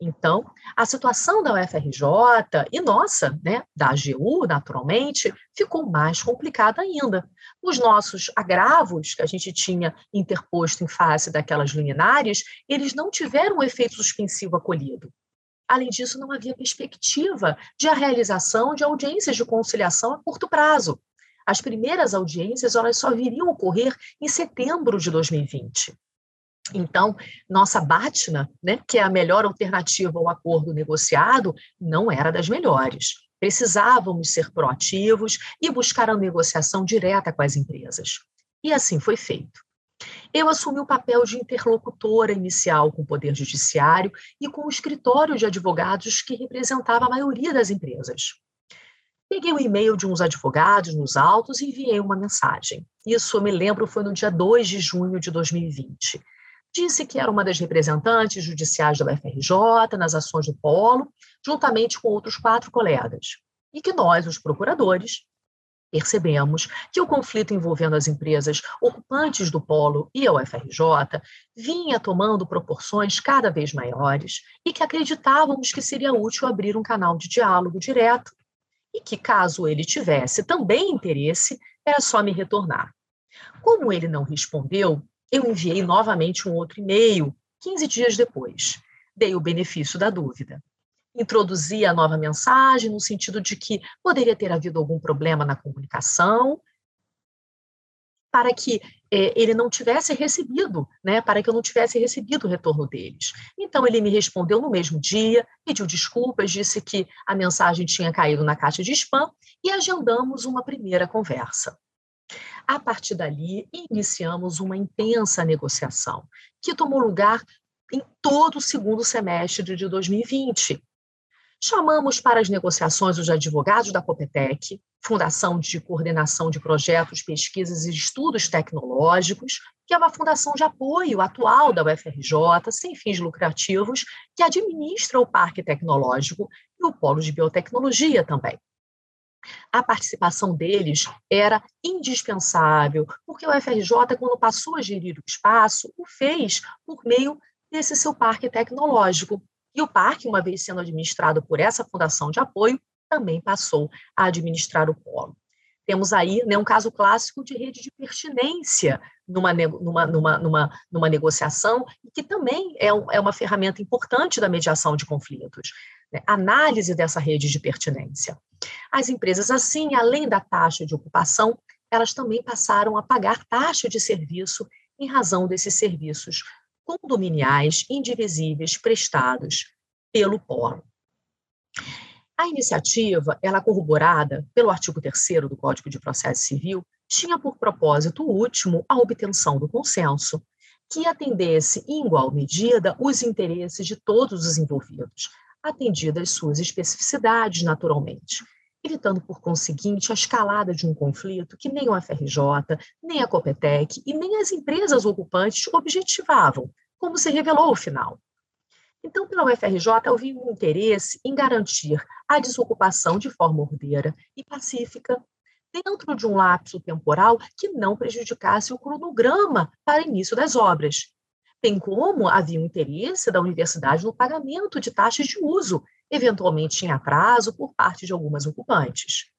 Então, a situação da UFRJ e nossa, né, da AGU, naturalmente, ficou mais complicada ainda. Os nossos agravos que a gente tinha interposto em face daquelas liminares, eles não tiveram o efeito suspensivo acolhido. Além disso, não havia perspectiva de a realização de audiências de conciliação a curto prazo. As primeiras audiências elas só viriam ocorrer em setembro de 2020. Então, nossa BATNA, né, que é a melhor alternativa ao acordo negociado, não era das melhores. Precisávamos ser proativos e buscar a negociação direta com as empresas. E assim foi feito. Eu assumi o papel de interlocutora inicial com o Poder Judiciário e com o escritório de advogados que representava a maioria das empresas. Peguei o e-mail de uns advogados nos autos e enviei uma mensagem. Isso, eu me lembro, foi no dia 2 de junho de 2020. disse que era uma das representantes judiciais da UFRJ nas ações do Polo, juntamente com outros quatro colegas, e que nós, os procuradores, percebemos que o conflito envolvendo as empresas ocupantes do polo e a UFRJ vinha tomando proporções cada vez maiores e que acreditávamos que seria útil abrir um canal de diálogo direto que, caso ele tivesse também interesse, era só me retornar. Como ele não respondeu, eu enviei novamente um outro e-mail, 15 dias depois. Dei o benefício da dúvida introduzir a nova mensagem no sentido de que poderia ter havido algum problema na comunicação, para que é, ele não tivesse recebido, né, para que eu não tivesse recebido o retorno deles. Então ele me respondeu no mesmo dia, pediu desculpas, disse que a mensagem tinha caído na caixa de spam e agendamos uma primeira conversa. A partir dali, iniciamos uma intensa negociação, que tomou lugar em todo o segundo semestre de 2020, Chamamos para as negociações os advogados da Copetec, Fundação de Coordenação de Projetos, Pesquisas e Estudos Tecnológicos, que é uma fundação de apoio atual da UFRJ, sem fins lucrativos, que administra o Parque Tecnológico e o Polo de Biotecnologia também. A participação deles era indispensável, porque o UFRJ, quando passou a gerir o espaço, o fez por meio desse seu parque tecnológico, e o parque, uma vez sendo administrado por essa fundação de apoio, também passou a administrar o polo. Temos aí né, um caso clássico de rede de pertinência numa, numa, numa, numa, numa negociação, e que também é, um, é uma ferramenta importante da mediação de conflitos. Né? Análise dessa rede de pertinência. As empresas, assim, além da taxa de ocupação, elas também passaram a pagar taxa de serviço em razão desses serviços condominiais indivisíveis prestados pelo polo. A iniciativa, ela corroborada pelo artigo 3 do Código de Processo Civil, tinha por propósito último a obtenção do consenso, que atendesse em igual medida os interesses de todos os envolvidos, atendidas suas especificidades naturalmente, evitando, por conseguinte, a escalada de um conflito que nem o FRJ, nem a Copetec e nem as empresas ocupantes objetivavam, como se revelou ao final. Então, pela UFRJ, havia um interesse em garantir a desocupação de forma ordeira e pacífica, dentro de um lapso temporal que não prejudicasse o cronograma para início das obras, bem como havia um interesse da universidade no pagamento de taxas de uso eventualmente em atraso por parte de algumas ocupantes.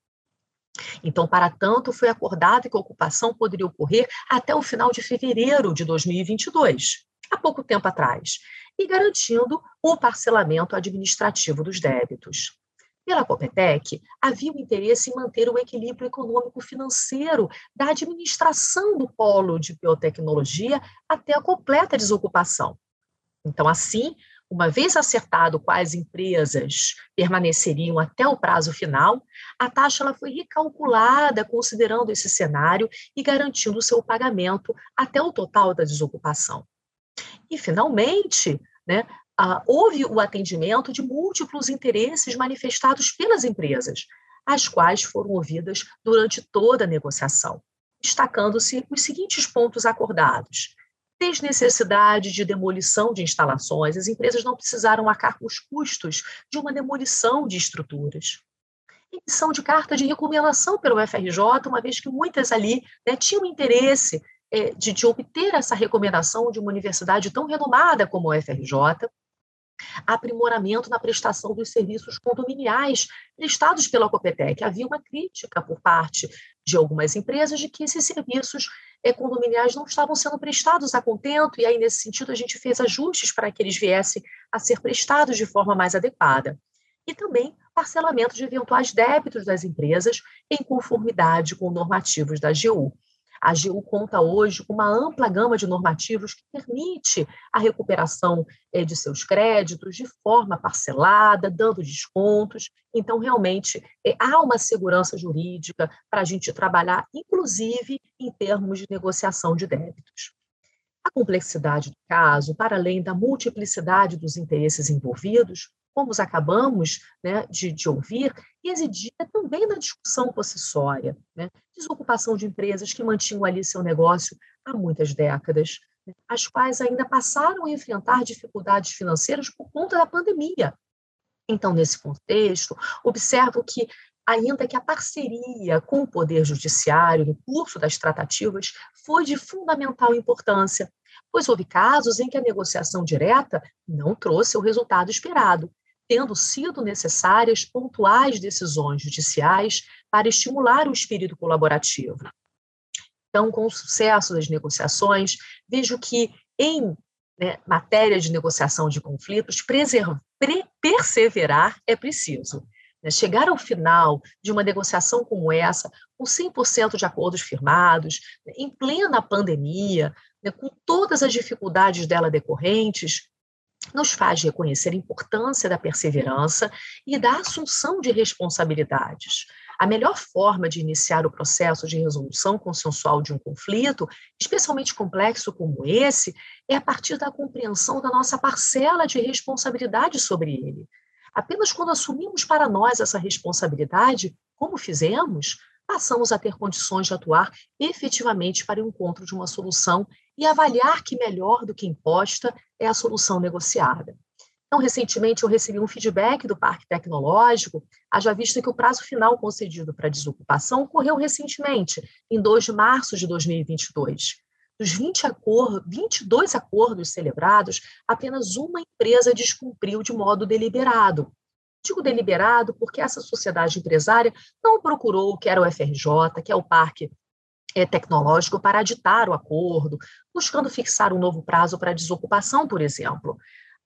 Então, para tanto, foi acordado que a ocupação poderia ocorrer até o final de fevereiro de 2022, há pouco tempo atrás, e garantindo o parcelamento administrativo dos débitos. Pela Copetec, havia o interesse em manter o equilíbrio econômico-financeiro da administração do polo de biotecnologia até a completa desocupação. Então, assim, uma vez acertado quais empresas permaneceriam até o prazo final, a taxa ela foi recalculada considerando esse cenário e garantindo seu pagamento até o total da desocupação. E, finalmente, né, houve o atendimento de múltiplos interesses manifestados pelas empresas, as quais foram ouvidas durante toda a negociação, destacando-se os seguintes pontos acordados desnecessidade de demolição de instalações, as empresas não precisaram arcar com os custos de uma demolição de estruturas. Emissão de carta de recomendação pelo FRJ, uma vez que muitas ali né, tinham interesse é, de, de obter essa recomendação de uma universidade tão renomada como o FRJ, aprimoramento na prestação dos serviços condominiais prestados pela Copetec. Havia uma crítica por parte de algumas empresas de que esses serviços é, condominiais não estavam sendo prestados a contento, e aí, nesse sentido, a gente fez ajustes para que eles viessem a ser prestados de forma mais adequada. E também parcelamento de eventuais débitos das empresas em conformidade com normativos da AGU. A AGU conta hoje com uma ampla gama de normativos que permite a recuperação eh, de seus créditos de forma parcelada, dando descontos. Então, realmente, eh, há uma segurança jurídica para a gente trabalhar, inclusive em termos de negociação de débitos. A complexidade do caso, para além da multiplicidade dos interesses envolvidos, como os acabamos né, de, de, ouvir, residia também na discussão possessória, né? desocupação de empresas que mantinham ali seu negócio há muitas décadas, as quais ainda passaram a enfrentar dificuldades financeiras por conta da pandemia. Então, nesse contexto, observo que, ainda que a parceria com o Poder Judiciário no curso das tratativas foi de fundamental importância, pois houve casos em que a negociação direta não trouxe o resultado esperado, tendo sido necessárias pontuais decisões judiciais para estimular o espírito colaborativo. Então, com o sucesso das negociações, vejo que em né, matéria de negociação de conflitos, perseverar é preciso. Né? Chegar ao final de uma negociação como essa, com 100% de acordos firmados, né, em plena pandemia, né, com todas as dificuldades dela decorrentes, nos faz reconhecer a importância da perseverança e da assunção de responsabilidades. A melhor forma de iniciar o processo de resolução consensual de um conflito, especialmente complexo como esse, é a partir da compreensão da nossa parcela de responsabilidade sobre ele. Apenas quando assumimos para nós essa responsabilidade, como fizemos, passamos a ter condições de atuar efetivamente para o encontro de uma solução e avaliar que melhor do que imposta é a solução negociada. Então, recentemente, eu recebi um feedback do Parque Tecnológico, haja vista que o prazo final concedido para desocupação ocorreu recentemente, em 2 de março de 2022. Dos 20 acordos, 22 acordos celebrados, apenas uma empresa descumpriu de modo deliberado. Digo deliberado porque essa sociedade empresária não procurou o que era o FRJ, que é o Parque Tecnológico, para aditar o acordo, buscando fixar um novo prazo para desocupação, por exemplo.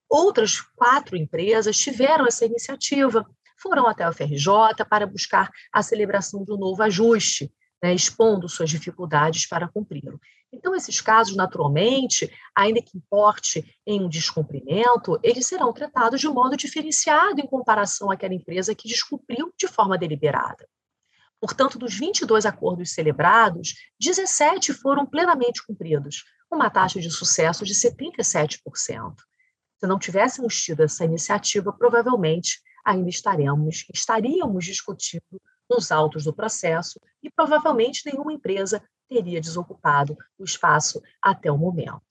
Outras quatro empresas tiveram essa iniciativa, foram até o FRJ para buscar a celebração de um novo ajuste, né, expondo suas dificuldades para cumpri-lo. Então, esses casos, naturalmente, ainda que importe em um descumprimento, eles serão tratados de modo diferenciado em comparação àquela empresa que descumpriu de forma deliberada. Portanto, dos 22 acordos celebrados, 17 foram plenamente cumpridos, uma taxa de sucesso de 77%. Se não tivéssemos tido essa iniciativa, provavelmente ainda estaremos, estaríamos discutindo nos autos do processo e provavelmente nenhuma empresa teria desocupado o espaço até o momento.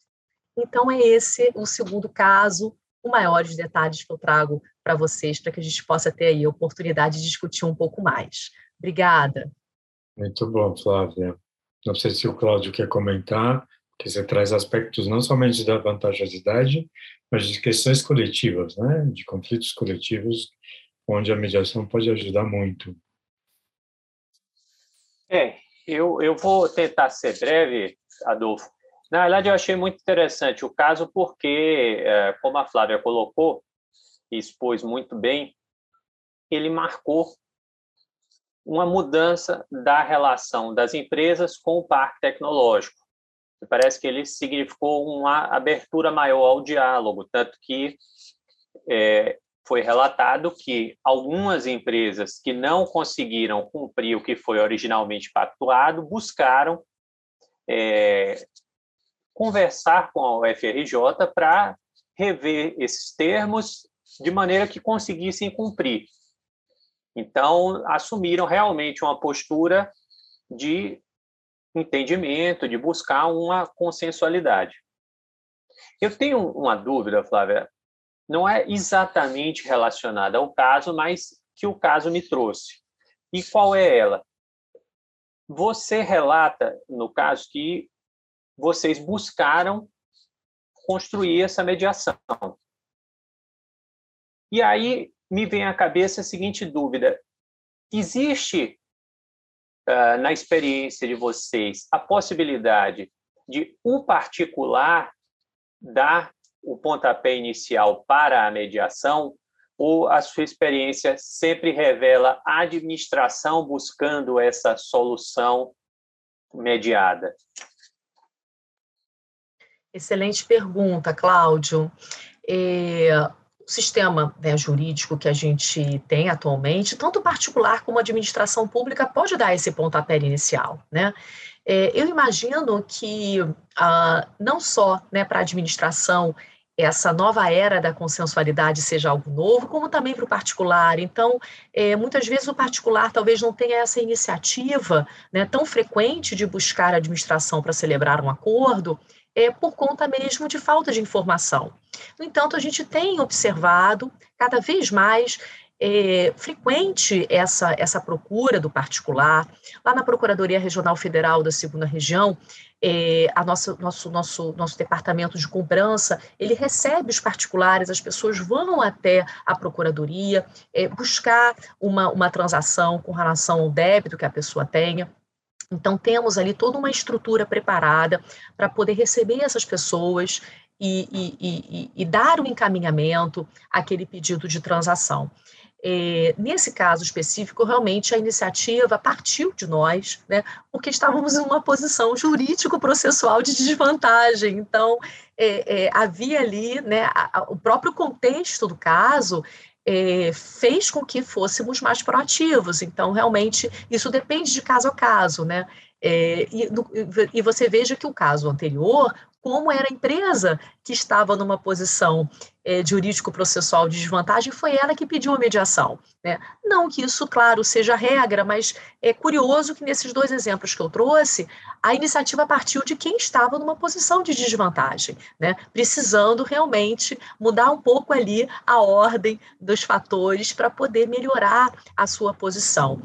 Então, é esse o segundo caso, com maiores detalhes que eu trago para vocês, para que a gente possa ter aí a oportunidade de discutir um pouco mais. Obrigada. Muito bom, Flávia. Não sei se o Cláudio quer comentar, que você traz aspectos não somente da vantajosidade, mas de questões coletivas, né? de conflitos coletivos, onde a mediação pode ajudar muito. É, eu, eu vou tentar ser breve, Adolfo. Na verdade, eu achei muito interessante o caso porque, é, como a Flávia colocou e expôs muito bem, ele marcou uma mudança da relação das empresas com o parque tecnológico. Parece que ele significou uma abertura maior ao diálogo, tanto que é, foi relatado que algumas empresas que não conseguiram cumprir o que foi originalmente pactuado buscaram é, conversar com a UFRJ para rever esses termos de maneira que conseguissem cumprir. Então, assumiram realmente uma postura de entendimento, de buscar uma consensualidade. Eu tenho uma dúvida, Flávia, não é exatamente relacionada ao caso, mas que o caso me trouxe. E qual é ela? Você relata, no caso, que vocês buscaram construir essa mediação. E aí me vem à cabeça a seguinte dúvida: existe uh, na experiência de vocês a possibilidade de um particular dar o pontapé inicial para a mediação ou a sua experiência sempre revela a administração buscando essa solução mediada? Excelente pergunta, Cláudio. É, o sistema né, jurídico que a gente tem atualmente, tanto particular como administração pública, pode dar esse pontapé inicial, né? É, eu imagino que ah, não só né, para a administração essa nova era da consensualidade seja algo novo, como também para o particular. Então, é, muitas vezes o particular talvez não tenha essa iniciativa né, tão frequente de buscar a administração para celebrar um acordo, é, por conta mesmo de falta de informação. No entanto, a gente tem observado cada vez mais é, frequente essa, essa procura do particular. Lá na Procuradoria Regional Federal da Segunda Região, é, a nossa, nosso, nosso, nosso departamento de cobrança, ele recebe os particulares, as pessoas vão até a Procuradoria é, buscar uma, uma transação com relação ao débito que a pessoa tenha. Então, temos ali toda uma estrutura preparada para poder receber essas pessoas e, e, e, e, dar o um encaminhamento àquele pedido de transação. É, nesse caso específico, realmente a iniciativa partiu de nós, né, porque estávamos em uma posição jurídico-processual de desvantagem. Então, é, é, havia ali né, a, a, o próprio contexto do caso é, fez com que fôssemos mais proativos. Então, realmente, isso depende de caso a caso, né? É, e, e, você veja que o caso anterior, como era a empresa que estava numa posição é, jurídico-processual de desvantagem, foi ela que pediu a mediação. Né? Não que isso, claro, seja regra, mas é curioso que nesses dois exemplos que eu trouxe, a iniciativa partiu de quem estava numa posição de desvantagem, né? precisando realmente mudar um pouco ali a ordem dos fatores para poder melhorar a sua posição.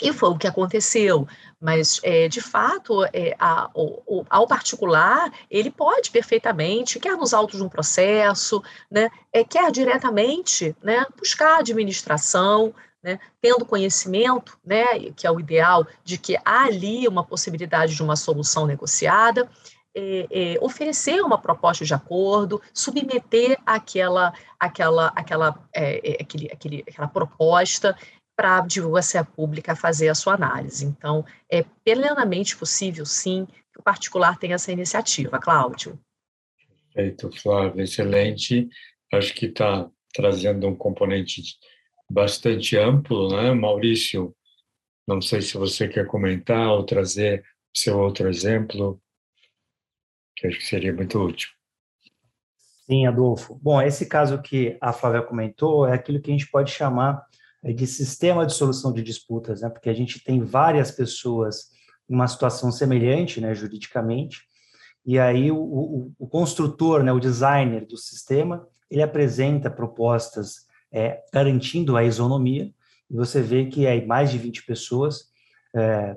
E foi o que aconteceu. Mas, é, de fato, é, a, o, ao particular, ele pode perfeitamente, quer nos autos de um processo, né, é, quer diretamente né, buscar a administração, né, tendo conhecimento, né, que é o ideal, de que há ali uma possibilidade de uma solução negociada, é, é, oferecer uma proposta de acordo, submeter aquela, aquela, aquela, é, é aquele, aquele, aquela proposta para a divulgação pública fazer a sua análise. Então, é plenamente possível, sim, que o particular tenha essa iniciativa. Cláudio. Perfeito, Flávio, excelente. Acho que está trazendo um componente bastante amplo, né? Maurício, não sei se você quer comentar ou trazer seu outro exemplo, que acho que seria muito útil. Sim, Adolfo. Bom, esse caso que a Flávia comentou é aquilo que a gente pode chamar de sistema de solução de disputas, né? porque a gente tem várias pessoas em uma situação semelhante, né, juridicamente, e aí o, o, o construtor, né, o designer do sistema, ele apresenta propostas é, garantindo a isonomia, e você vê que é mais de 20 pessoas, é,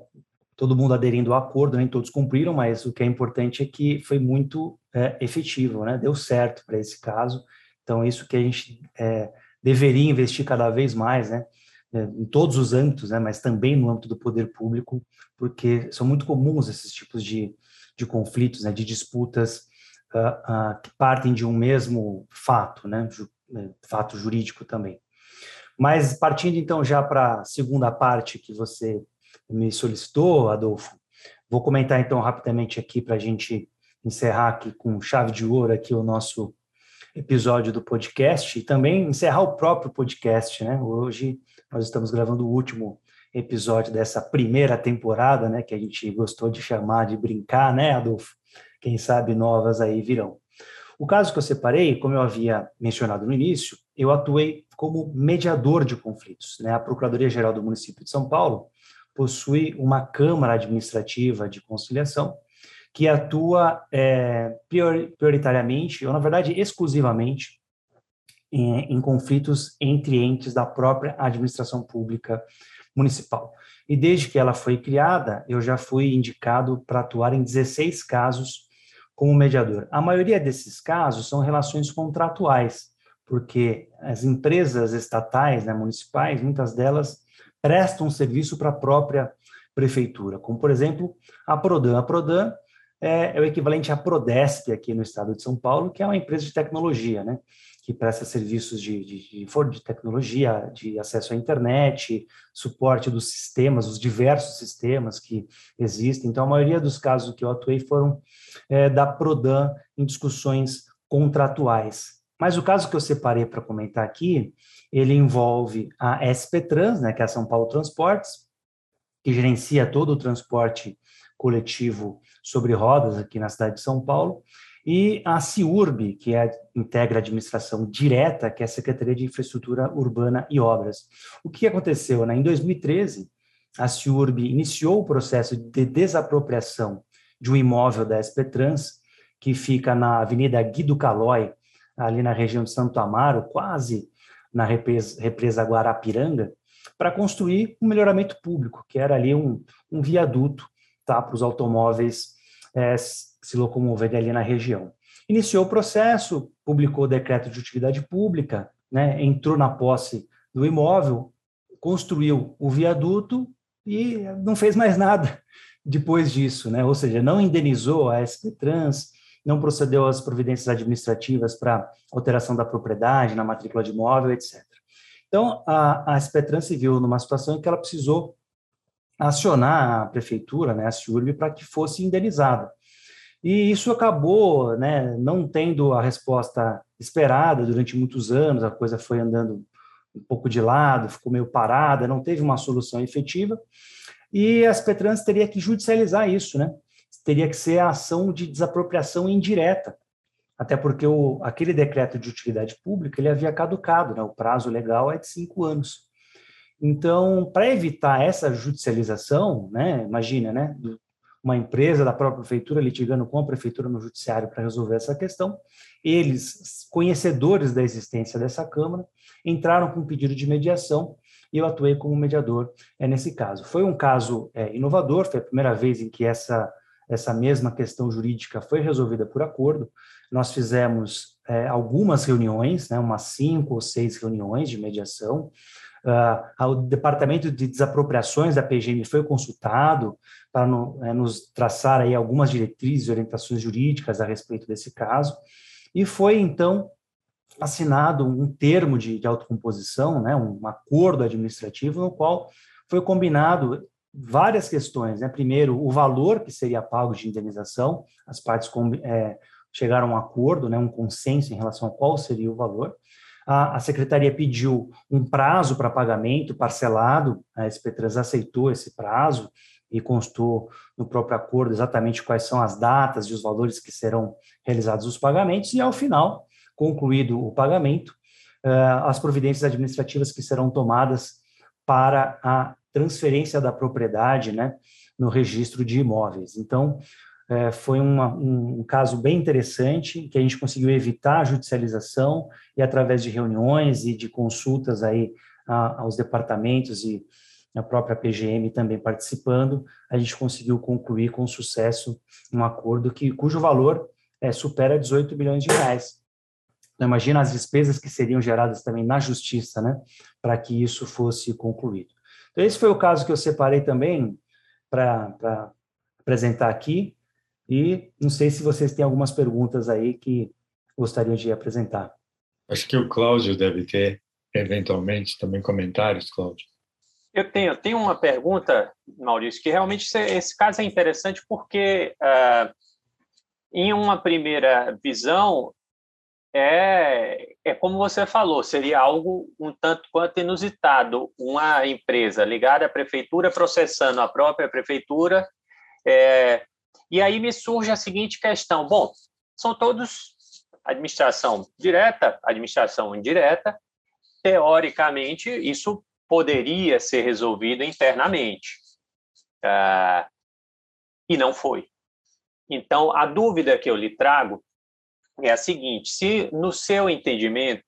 todo mundo aderindo ao acordo, nem todos cumpriram, mas o que é importante é que foi muito é, efetivo, né? deu certo para esse caso. Então, isso que a gente é, deveria investir cada vez mais, né? É, em todos os âmbitos, né, mas também no âmbito do poder público, porque são muito comuns esses tipos de, de conflitos, né, de disputas uh, uh, que partem de um mesmo fato, né, ju, né, fato jurídico também. Mas partindo então já para a segunda parte que você me solicitou, Adolfo, vou comentar então rapidamente aqui para a gente encerrar aqui com chave de ouro aqui o nosso episódio do podcast e também encerrar o próprio podcast, né? Hoje nós estamos gravando o último episódio dessa primeira temporada, né? Que a gente gostou de chamar de brincar, né, Adolfo? Quem sabe novas aí virão. O caso que eu separei, como eu havia mencionado no início, eu atuei como mediador de conflitos. Né? A Procuradoria-Geral do Município de São Paulo possui uma Câmara Administrativa de Conciliação que atua é, prioritariamente, ou na verdade exclusivamente, em, em, conflitos entre entes da própria administração pública municipal. E desde que ela foi criada, eu já fui indicado para atuar em 16 casos como mediador. A maioria desses casos são relações contratuais, porque as empresas estatais, né, municipais, muitas delas prestam serviço para a própria prefeitura, como por exemplo a Prodan. A Prodan é, é, o equivalente à Prodesp aqui no estado de São Paulo, que é uma empresa de tecnologia, né? que presta serviços de, de, de, de tecnologia, de acesso à internet, suporte dos sistemas, os diversos sistemas que existem. Então, a maioria dos casos que eu atuei foram é, da Prodan em discussões contratuais. Mas o caso que eu separei para comentar aqui, ele envolve a SP Trans, né, que é a São Paulo Transportes, que gerencia todo o transporte coletivo sobre rodas aqui na cidade de São Paulo, e a CIURB, que é, integra a administração direta, que é a Secretaria de Infraestrutura Urbana e Obras. O que aconteceu? Né? Em 2013, a CIURB iniciou o processo de desapropriação de um imóvel da SP Trans, que fica na Avenida Guido Calói, ali na região de Santo Amaro, quase na represa, Guarapiranga, para construir um melhoramento público, que era ali um, um viaduto tá, para os automóveis é, se locomoverem ali na região. Iniciou o processo, publicou o decreto de utilidade pública, né, entrou na posse do imóvel, construiu o viaduto e não fez mais nada depois disso, né? Ou seja, não indenizou a SP Trans, não procedeu às providências administrativas para alteração da propriedade na matrícula de imóvel, etc. Então, a, a SP Trans se viu numa situação em que ela precisou acionar a prefeitura, né, a CIURB, para que fosse indenizada. E isso acabou né, não tendo a resposta esperada durante muitos anos, a coisa foi andando um pouco de lado, ficou meio parada, não teve uma solução efetiva, e a Spetrans teria que judicializar isso, né? Teria que ser a ação de desapropriação indireta, até porque o, aquele decreto de utilidade pública ele havia caducado, né? o prazo legal é de cinco anos. Então, para evitar essa judicialização, né, imagina, né, uma empresa da própria prefeitura litigando com a prefeitura no judiciário para resolver essa questão. Eles, conhecedores da existência dessa Câmara, entraram com um pedido de mediação e eu atuei como mediador é, nesse caso. Foi um caso é, inovador, foi a primeira vez em que essa, essa mesma questão jurídica foi resolvida por acordo. Nós fizemos é, algumas reuniões, né, umas cinco ou seis reuniões de mediação, o Departamento de Desapropriações da PGM foi consultado para no, é, nos traçar aí algumas diretrizes e orientações jurídicas a respeito desse caso, e foi, então, assinado um termo de, de autocomposição, né, um acordo administrativo, no qual foi combinado várias questões. Né? Primeiro, o valor que seria pago de indenização, as partes é, chegaram a um acordo, né, um consenso em relação a qual seria o valor a, a secretaria pediu um prazo para pagamento parcelado, a SP3 aceitou esse prazo e constou no próprio acordo exatamente quais são as datas e os valores que serão realizados os pagamentos, e ao final, concluído o pagamento, uh, as providências administrativas que serão tomadas para a transferência da propriedade né, no registro de imóveis. Então, é, foi uma, um, um, caso bem interessante, que a gente conseguiu evitar a judicialização e através de reuniões e de consultas aí a, aos departamentos e a própria PGM também participando, a gente conseguiu concluir com sucesso um acordo que, cujo valor é, supera 18 milhões de reais. Então, imagina as despesas que seriam geradas também na justiça, né, para que isso fosse concluído. Então, esse foi o caso que eu separei também para apresentar aqui. E não sei se vocês têm algumas perguntas aí que gostariam de apresentar. Acho que o Cláudio deve ter, eventualmente, também comentários, Cláudio. Eu tenho, tenho uma pergunta, Maurício, que realmente esse caso é interessante porque, uh, em uma primeira visão, é, é como você falou, seria algo um tanto quanto inusitado. Uma empresa ligada à prefeitura processando a própria prefeitura, é, e aí me surge a seguinte questão: bom, são todos administração direta, administração indireta. Teoricamente, isso poderia ser resolvido internamente. Uh, e não foi. Então, a dúvida que eu lhe trago é a seguinte: se, no seu entendimento,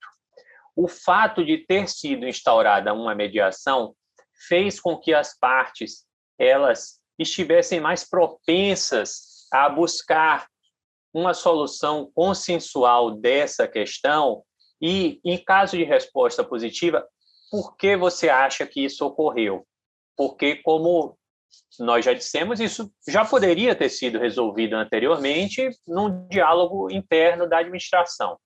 o fato de ter sido instaurada uma mediação fez com que as partes elas estivessem mais propensas a buscar uma solução consensual dessa questão e, em caso de resposta positiva, por que você acha que isso ocorreu? Porque, como nós já dissemos, isso já poderia ter sido resolvido anteriormente num diálogo interno da administração.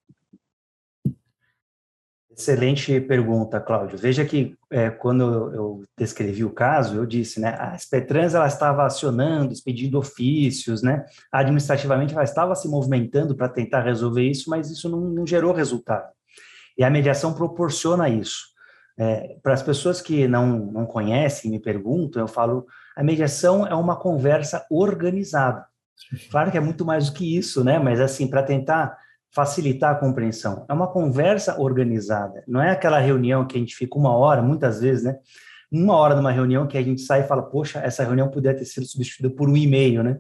Excelente pergunta, Cláudio. Veja que é, quando eu descrevi o caso, eu disse, né, a SPETRANS ela estava acionando, expedindo ofícios, né, administrativamente ela estava se movimentando para tentar resolver isso, mas isso não, não, gerou resultado. E a mediação proporciona isso. É, para as pessoas que não, não conhecem, me perguntam, eu falo, a mediação é uma conversa organizada. Claro que é muito mais do que isso, né, mas assim, para tentar facilitar a compreensão. É uma conversa organizada, não é aquela reunião que a gente fica uma hora, muitas vezes, né? Uma hora numa reunião que a gente sai e fala, poxa, essa reunião poderia ter sido substituída por um e-mail, né?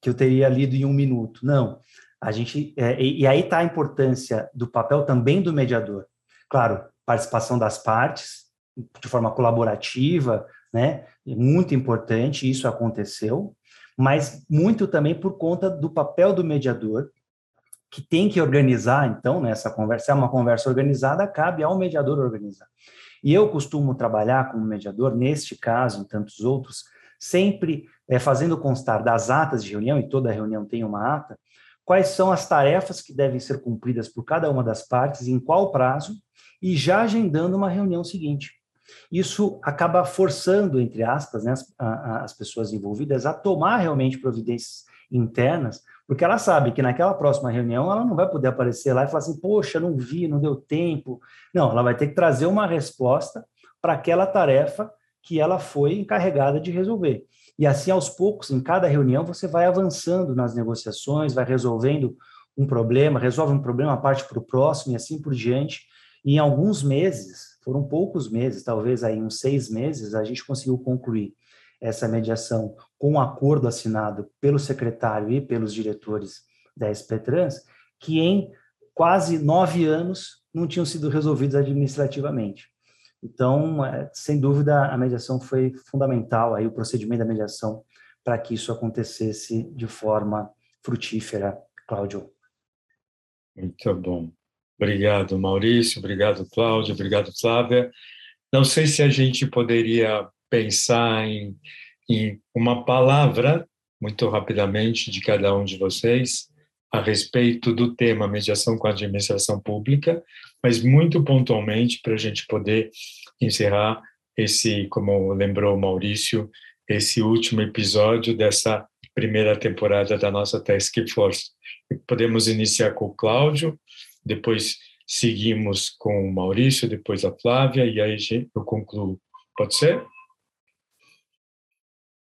Que eu teria lido em um minuto. Não. A gente é, e, e aí está a importância do papel também do mediador. Claro, participação das partes de forma colaborativa, né? Muito importante, isso aconteceu, mas muito também por conta do papel do mediador, que tem que organizar, então, nessa né, conversa, é uma conversa organizada, cabe ao mediador organizar. E eu costumo trabalhar como mediador, neste caso, em tantos outros, sempre é, fazendo constar das atas de reunião, e toda reunião tem uma ata, quais são as tarefas que devem ser cumpridas por cada uma das partes, em qual prazo, e já agendando uma reunião seguinte. Isso acaba forçando, entre aspas, né, as, a, as pessoas envolvidas a tomar realmente providências internas, porque ela sabe que naquela próxima reunião ela não vai poder aparecer lá e falar assim, poxa, não vi, não deu tempo. Não, ela vai ter que trazer uma resposta para aquela tarefa que ela foi encarregada de resolver. E assim, aos poucos, em cada reunião, você vai avançando nas negociações, vai resolvendo um problema, resolve um problema, parte para o próximo e assim por diante. E em alguns meses, foram poucos meses, talvez aí uns seis meses, a gente conseguiu concluir essa mediação com um acordo assinado pelo secretário e pelos diretores da SPTrans, que em quase nove anos não tinham sido resolvidos administrativamente. Então, é, sem dúvida, a mediação foi fundamental, aí o procedimento da mediação, para que isso acontecesse de forma frutífera, Cláudio. Muito bom. Obrigado, Maurício. Obrigado, Cláudio. Obrigado, Flávia. Não sei se a gente poderia pensar em, em uma palavra, muito rapidamente, de cada um de vocês, a respeito do tema mediação com a administração pública, mas muito pontualmente para a gente poder encerrar esse, como lembrou o Maurício, esse último episódio dessa primeira temporada da nossa Task Force. Podemos iniciar com o Cláudio, depois seguimos com o Maurício, depois a Flávia, e aí eu concluo. Pode ser?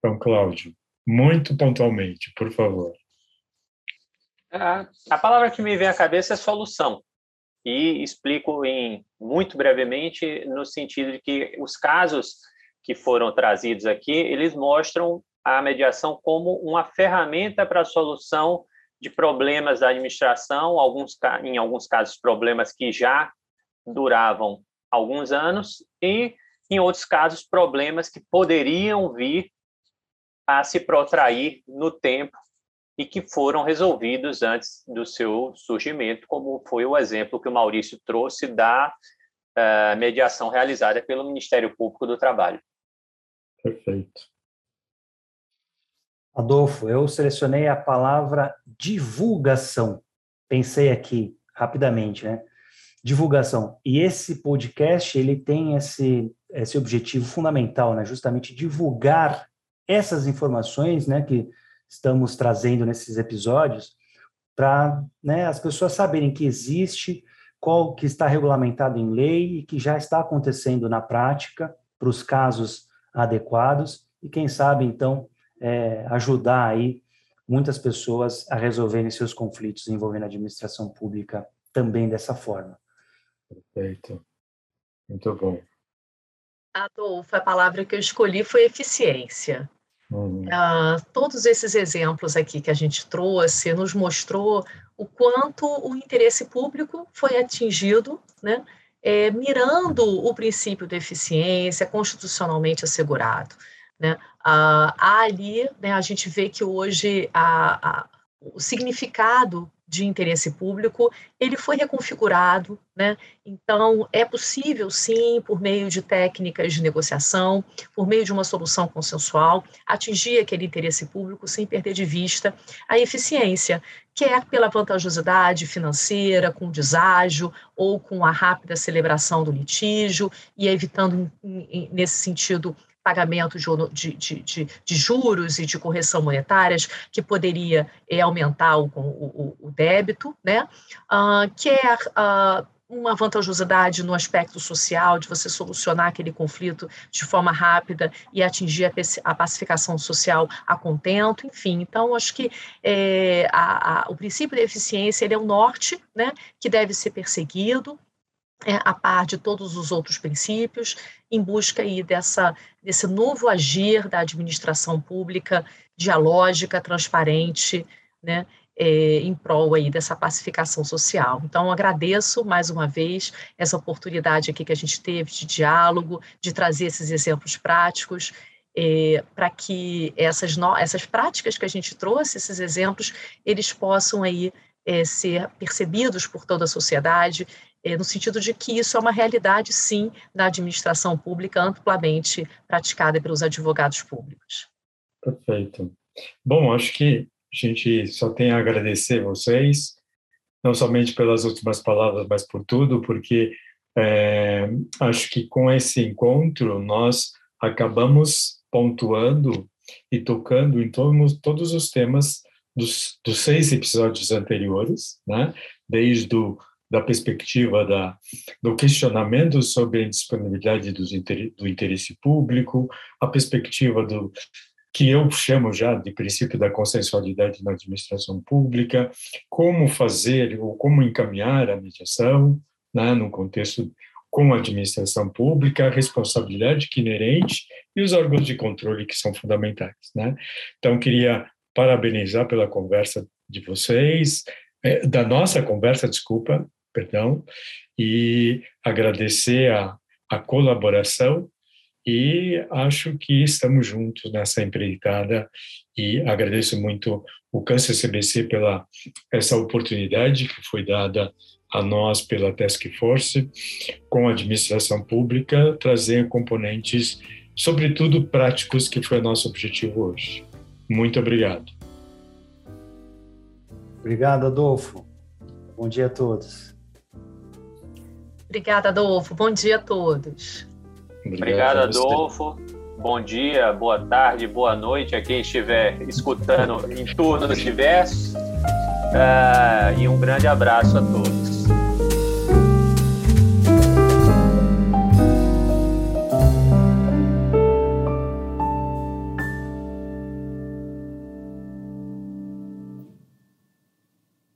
Então, Cláudio, muito pontualmente, por favor. A, palavra que me vem à cabeça é solução. E explico em muito brevemente no sentido de que os casos que foram trazidos aqui, eles mostram a mediação como uma ferramenta para a solução de problemas da administração, alguns, em alguns casos problemas que já duravam alguns anos e em outros casos problemas que poderiam vir a se protrair no tempo e que foram resolvidos antes do seu surgimento, como foi o exemplo que o Maurício trouxe da uh, mediação realizada pelo Ministério Público do Trabalho. Perfeito. Adolfo, eu selecionei a palavra divulgação. Pensei aqui rapidamente, né? Divulgação. E esse podcast, ele tem esse, esse objetivo fundamental, né? Justamente divulgar essas informações né, que estamos trazendo nesses episódios para né, as pessoas saberem que existe, qual que está regulamentado em lei e que já está acontecendo na prática para os casos adequados e quem sabe então é, ajudar aí muitas pessoas a resolverem seus conflitos envolvendo a administração pública também dessa forma. Perfeito. Muito bom. Adolfo, a palavra que eu escolhi foi eficiência. Uhum. Uh, todos esses exemplos aqui que a gente trouxe nos mostrou o quanto o interesse público foi atingido, né, é, mirando o princípio da eficiência constitucionalmente assegurado. Né? Uh, ali, né, a gente vê que hoje a, a, o significado de interesse público, ele foi reconfigurado, né? Então, é possível, sim, por meio de técnicas de negociação, por meio de uma solução consensual, atingir aquele interesse público sem perder de vista a eficiência, quer pela vantajosidade financeira, com deságio ou com a rápida celebração do litígio, e evitando, nesse sentido, pagamento de, de, de, de, juros e de correção monetárias, que poderia é, aumentar o, o, o, débito, né? Uh, quer uh, uma vantajosidade no aspecto social, de você solucionar aquele conflito de forma rápida e atingir a, pacificação social a contento, enfim. Então, acho que é, a, a, o princípio da eficiência ele é o norte, né, que deve ser perseguido, é, a par de todos os outros princípios, em busca aí dessa, desse novo agir da administração pública dialógica, transparente, né, é, em prol aí dessa pacificação social. Então, agradeço mais uma vez essa oportunidade aqui que a gente teve de diálogo, de trazer esses exemplos práticos, é, para que essas, no, essas práticas que a gente trouxe, esses exemplos, eles possam aí é, ser percebidos por toda a sociedade, é, no sentido de que isso é uma realidade, sim, da administração pública amplamente praticada pelos advogados públicos. Perfeito. Bom, acho que a gente só tem a agradecer vocês, não somente pelas últimas palavras, mas por tudo, porque é, acho que com esse encontro nós acabamos pontuando e tocando em todos, todos os temas dos, dos seis episódios anteriores, né? desde o, da perspectiva da, do questionamento sobre a indisponibilidade dos, do interesse público, a perspectiva do, que eu chamo já de princípio da consensualidade na administração pública, como fazer ou como encaminhar a mediação, né, no contexto com a administração pública, a responsabilidade que inerente e os órgãos de controle que são fundamentais, né? Então queria parabenizar pela conversa de vocês, é, da nossa conversa, desculpa, perdão, e agradecer a, a colaboração e acho que estamos juntos nessa empreitada e agradeço muito o Câncer CBC pela essa oportunidade que foi dada a nós pela Task Force com a administração pública trazer componentes sobretudo práticos que foi nosso objetivo hoje. Muito obrigado. Obrigado, Adolfo. Bom dia a todos. Obrigada, Adolfo. Bom dia a todos. Obrigado, Adolfo. Bom dia, boa tarde, boa noite a quem estiver escutando em turnos diversos. Uh, e um grande abraço a todos.